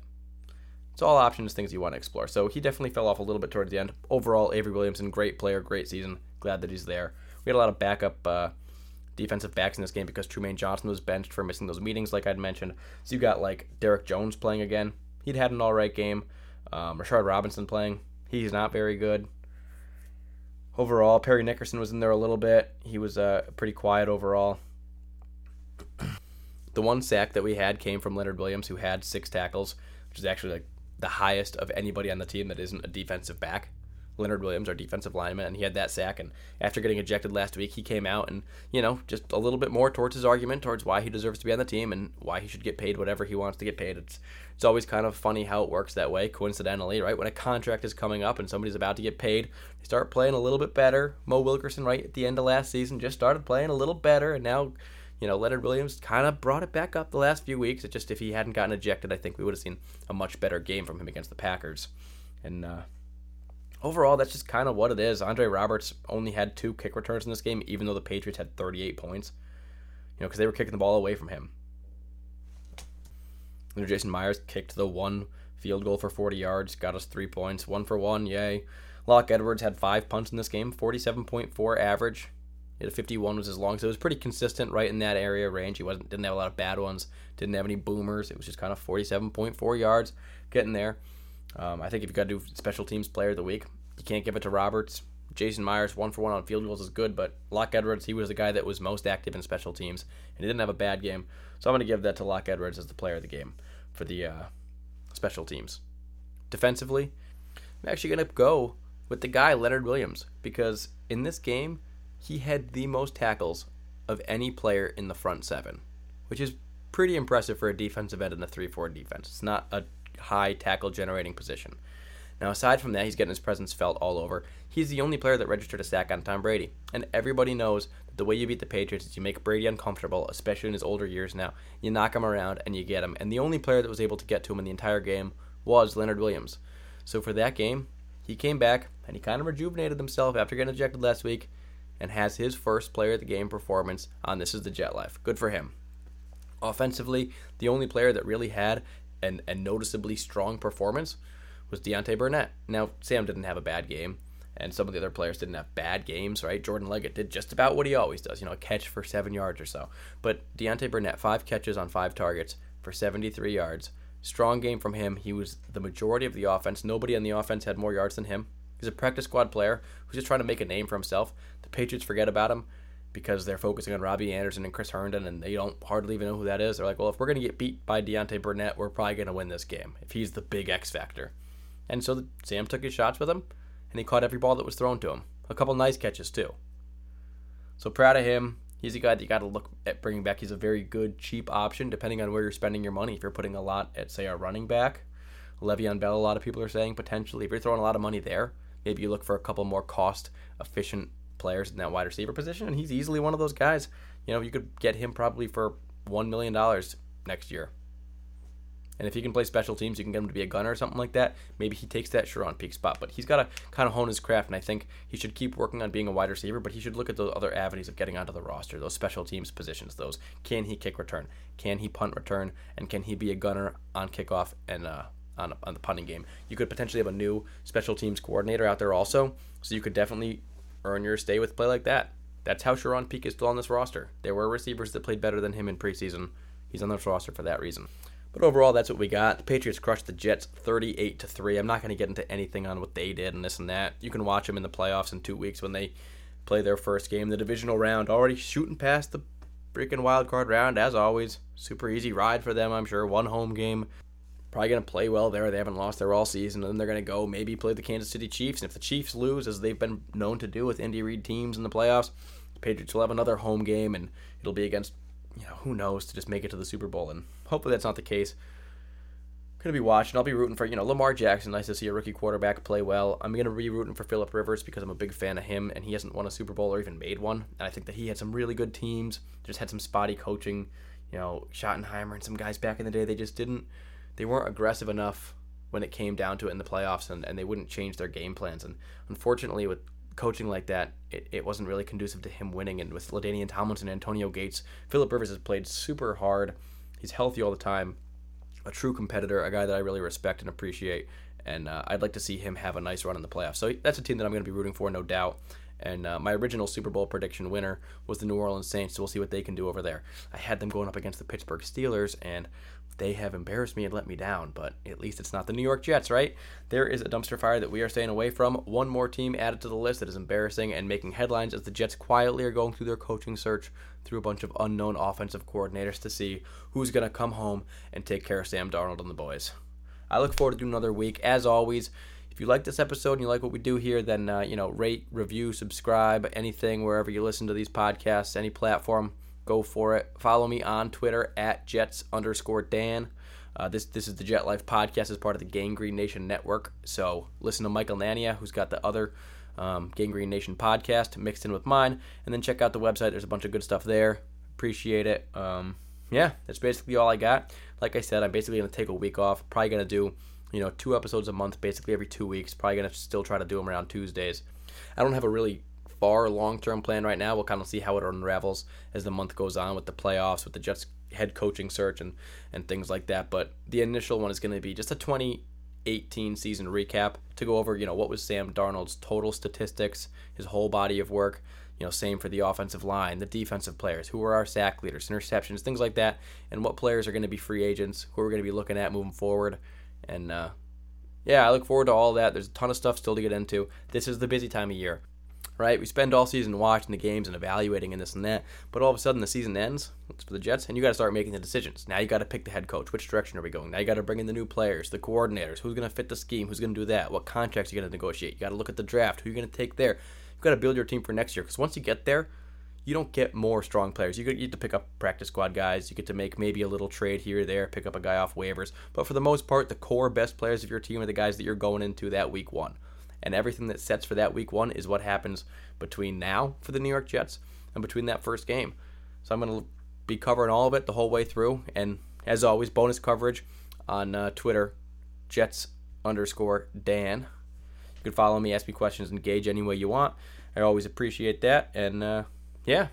It's all options, things you want to explore. So he definitely fell off a little bit towards the end. Overall, Avery Williamson, great player, great season. Glad that he's there. We had a lot of backup uh, defensive backs in this game because Trumaine Johnson was benched for missing those meetings, like I'd mentioned. So you got like Derrick Jones playing again. He'd had an all right game. Um, Rashard Robinson playing. He's not very good. Overall, Parry Nickerson was in there a little bit. He was uh, pretty quiet overall. The one sack that we had came from Leonard Williams, who had six tackles, which is actually like the highest of anybody on the team that isn't a defensive back. Leonard Williams, our defensive lineman, and he had that sack. And after getting ejected last week, he came out and, you know, just a little bit more towards his argument towards why he deserves to be on the team and why he should get paid whatever he wants to get paid. It's it's always kind of funny how it works that way, coincidentally, right? When a contract is coming up and somebody's about to get paid, they start playing a little bit better. Mo Wilkerson, right at the end of last season, just started playing a little better, and now you know, Leonard Williams kind of brought it back up the last few weeks. It just if he hadn't gotten ejected, I think we would have seen a much better game from him against the Packers. And uh, overall, that's just kind of what it is. Andre Roberts only had two kick returns in this game, even though the Patriots had 38 points. You know, because they were kicking the ball away from him. And Jason Myers kicked the one field goal for 40 yards, got us three points, one for one, yay. Lac Edwards had five punts in this game, 47.4 average. The 51 was his long, so it was pretty consistent right in that area range. He wasn't didn't have a lot of bad ones, didn't have any boomers. It was just kind of 47.4 yards, getting there. Um, I think if you got to do special teams player of the week, you can't give it to Roberts. Jason Myers, one for one on field goals is good, but Lac Edwards, he was the guy that was most active in special teams, and he didn't have a bad game. So I'm going to give that to Lac Edwards as the player of the game for the uh, special teams. Defensively, I'm actually going to go with the guy, Leonard Williams, because in this game, he had the most tackles of any player in the front seven, which is pretty impressive for a defensive end in a 3 4 defense. It's not a high tackle generating position. Now, aside from that, he's getting his presence felt all over. He's the only player that registered a sack on Tom Brady. And everybody knows that the way you beat the Patriots is you make Brady uncomfortable, especially in his older years now. You knock him around and you get him. And the only player that was able to get to him in the entire game was Leonard Williams. So for that game, he came back and he kind of rejuvenated himself after getting ejected last week and has his first player of the game performance on This is the Jet Life. Good for him. Offensively, the only player that really had an, a noticeably strong performance was Deontay Burnett. Now, Sam didn't have a bad game, and some of the other players didn't have bad games, right? Jordan Leggett did just about what he always does, you know, a catch for seven yards or so. But Deontay Burnett, five catches on five targets for 73 yards. Strong game from him. He was the majority of the offense. Nobody on the offense had more yards than him. He's a practice squad player who's just trying to make a name for himself. The Patriots forget about him because they're focusing on Robbie Anderson and Chris Herndon, and they don't hardly even know who that is. They're like, well, if we're going to get beat by Deontay Burnett, we're probably going to win this game if he's the big X factor. And so Sam took his shots with him, and he caught every ball that was thrown to him. A couple nice catches, too. So proud of him. He's a guy that you got to look at bringing back. He's a very good, cheap option, depending on where you're spending your money. If you're putting a lot at, say, a running back, Le'Veon Bell, a lot of people are saying potentially. If you're throwing a lot of money there, maybe you look for a couple more cost efficient players in that wide receiver position, and he's easily one of those guys. You know, you could get him probably for one million dollars next year. And if he can play special teams, you can get him to be a gunner or something like that. Maybe he takes that Charone Peake spot. But he's got to kind of hone his craft, and I think he should keep working on being a wide receiver. But he should look at those other avenues of getting onto the roster, those special teams positions. Those can he kick return? Can he punt return? And can he be a gunner on kickoff and uh, on, on the punting game? You could potentially have a new special teams coordinator out there also, so you could definitely earn your stay with play like that. That's how Charone Peake is still on this roster. There were receivers that played better than him in preseason. He's on this roster for that reason. But overall, that's what we got. The Patriots crushed the Jets 38 to 3. I'm not going to get into anything on what they did and this and that. You can watch them in the playoffs in 2 weeks when they play their first game, the divisional round, already shooting past the freaking wild card round as always. Super easy ride for them, I'm sure. One home game. Probably going to play well there. They haven't lost there all season. And then they're going to go maybe play the Kansas City Chiefs. And if the Chiefs lose, as they've been known to do with Andy Reid teams in the playoffs, the Patriots will have another home game and it'll be against, you know, who knows, to just make it to the Super Bowl. And hopefully that's not the case to be watching. I'll be rooting for, you know, Lamar Jackson. Nice to see a rookie quarterback play well. I'm to be rooting for Philip Rivers because I'm a big fan of him, and he hasn't won a Super Bowl or even made one. And I think that he had some really good teams, just had some spotty coaching. You know, Schottenheimer and some guys back in the day, they just didn't, they weren't aggressive enough when it came down to it in the playoffs, and, and they wouldn't change their game plans. And unfortunately, with coaching like that, it, it wasn't really conducive to him winning. And with LaDainian Tomlinson and Antonio Gates, Philip Rivers has played super hard. He's healthy all the time a true competitor, a guy that I really respect and appreciate. And uh, I'd like to see him have a nice run in the playoffs. So that's a team that I'm going to be rooting for, no doubt. And uh, my original Super Bowl prediction winner was the New Orleans Saints. So we'll see what they can do over there. I had them going up against the Pittsburgh Steelers, and they have embarrassed me and let me down, but at least it's not the New York Jets, right? There is a dumpster fire that we are staying away from. One more team added to the list that is embarrassing and making headlines as the Jets quietly are going through their coaching search through a bunch of unknown offensive coordinators to see who's going to come home and take care of Sam Darnold and the boys. I look forward to another week. As always, if you like this episode and you like what we do here, then uh, you know rate, review, subscribe, anything wherever you listen to these podcasts, any platform go for it. Follow me on Twitter at Jets underscore Dan. Uh, this this is the Jet Life podcast as part of the Gang Green Nation network. So listen to Michael Nania, who's got the other um, Gang Green Nation podcast mixed in with mine, and then check out the website. There's a bunch of good stuff there. Appreciate it. Um, yeah, that's basically all I got. Like I said, I'm basically gonna take a week off. Probably gonna do you know two episodes a month, basically every two weeks. Probably gonna still try to do them around Tuesdays. I don't have a really far long term plan right now. We'll kind of see how it unravels as the month goes on with the playoffs, with the Jets head coaching search, and, and things like that. But the initial one is going to be just a 2018 season recap to go over, you know, what was Sam Darnold's total statistics, his whole body of work. You know, same for the offensive line, the defensive players, who were our sack leaders, interceptions, things like that, and what players are going to be free agents, who we're going to be looking at moving forward. And uh, yeah, I look forward to all that. There's a ton of stuff still to get into. This is the busy time of year right? We spend all season watching the games and evaluating and this and that, but all of a sudden the season ends. It's for the Jets, and you got to start making the decisions. Now you got to pick the head coach. Which direction are we going? Now you got to bring in the new players, the coordinators. Who's going to fit the scheme? Who's going to do that? What contracts you going to negotiate? You got to look at the draft. Who you going to take there? You got to build your team for next year because once you get there, you don't get more strong players. You get to pick up practice squad guys. You get to make maybe a little trade here or there, pick up a guy off waivers. But for the most part, the core best players of your team are the guys that you're going into that week one and everything that sets for that week one is what happens between now for the New York Jets and between that first game. So I'm going to be covering all of it the whole way through. And as always, bonus coverage on uh, Twitter, Jets underscore Dan. You can follow me, ask me questions, engage any way you want. I always appreciate that. And uh, yeah,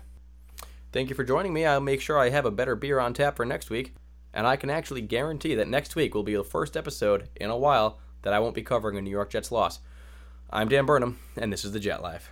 thank you for joining me. I'll make sure I have a better beer on tap for next week. And I can actually guarantee that next week will be the first episode in a while that I won't be covering a New York Jets loss. I'm Dan Burnham, and this is the Jet Life.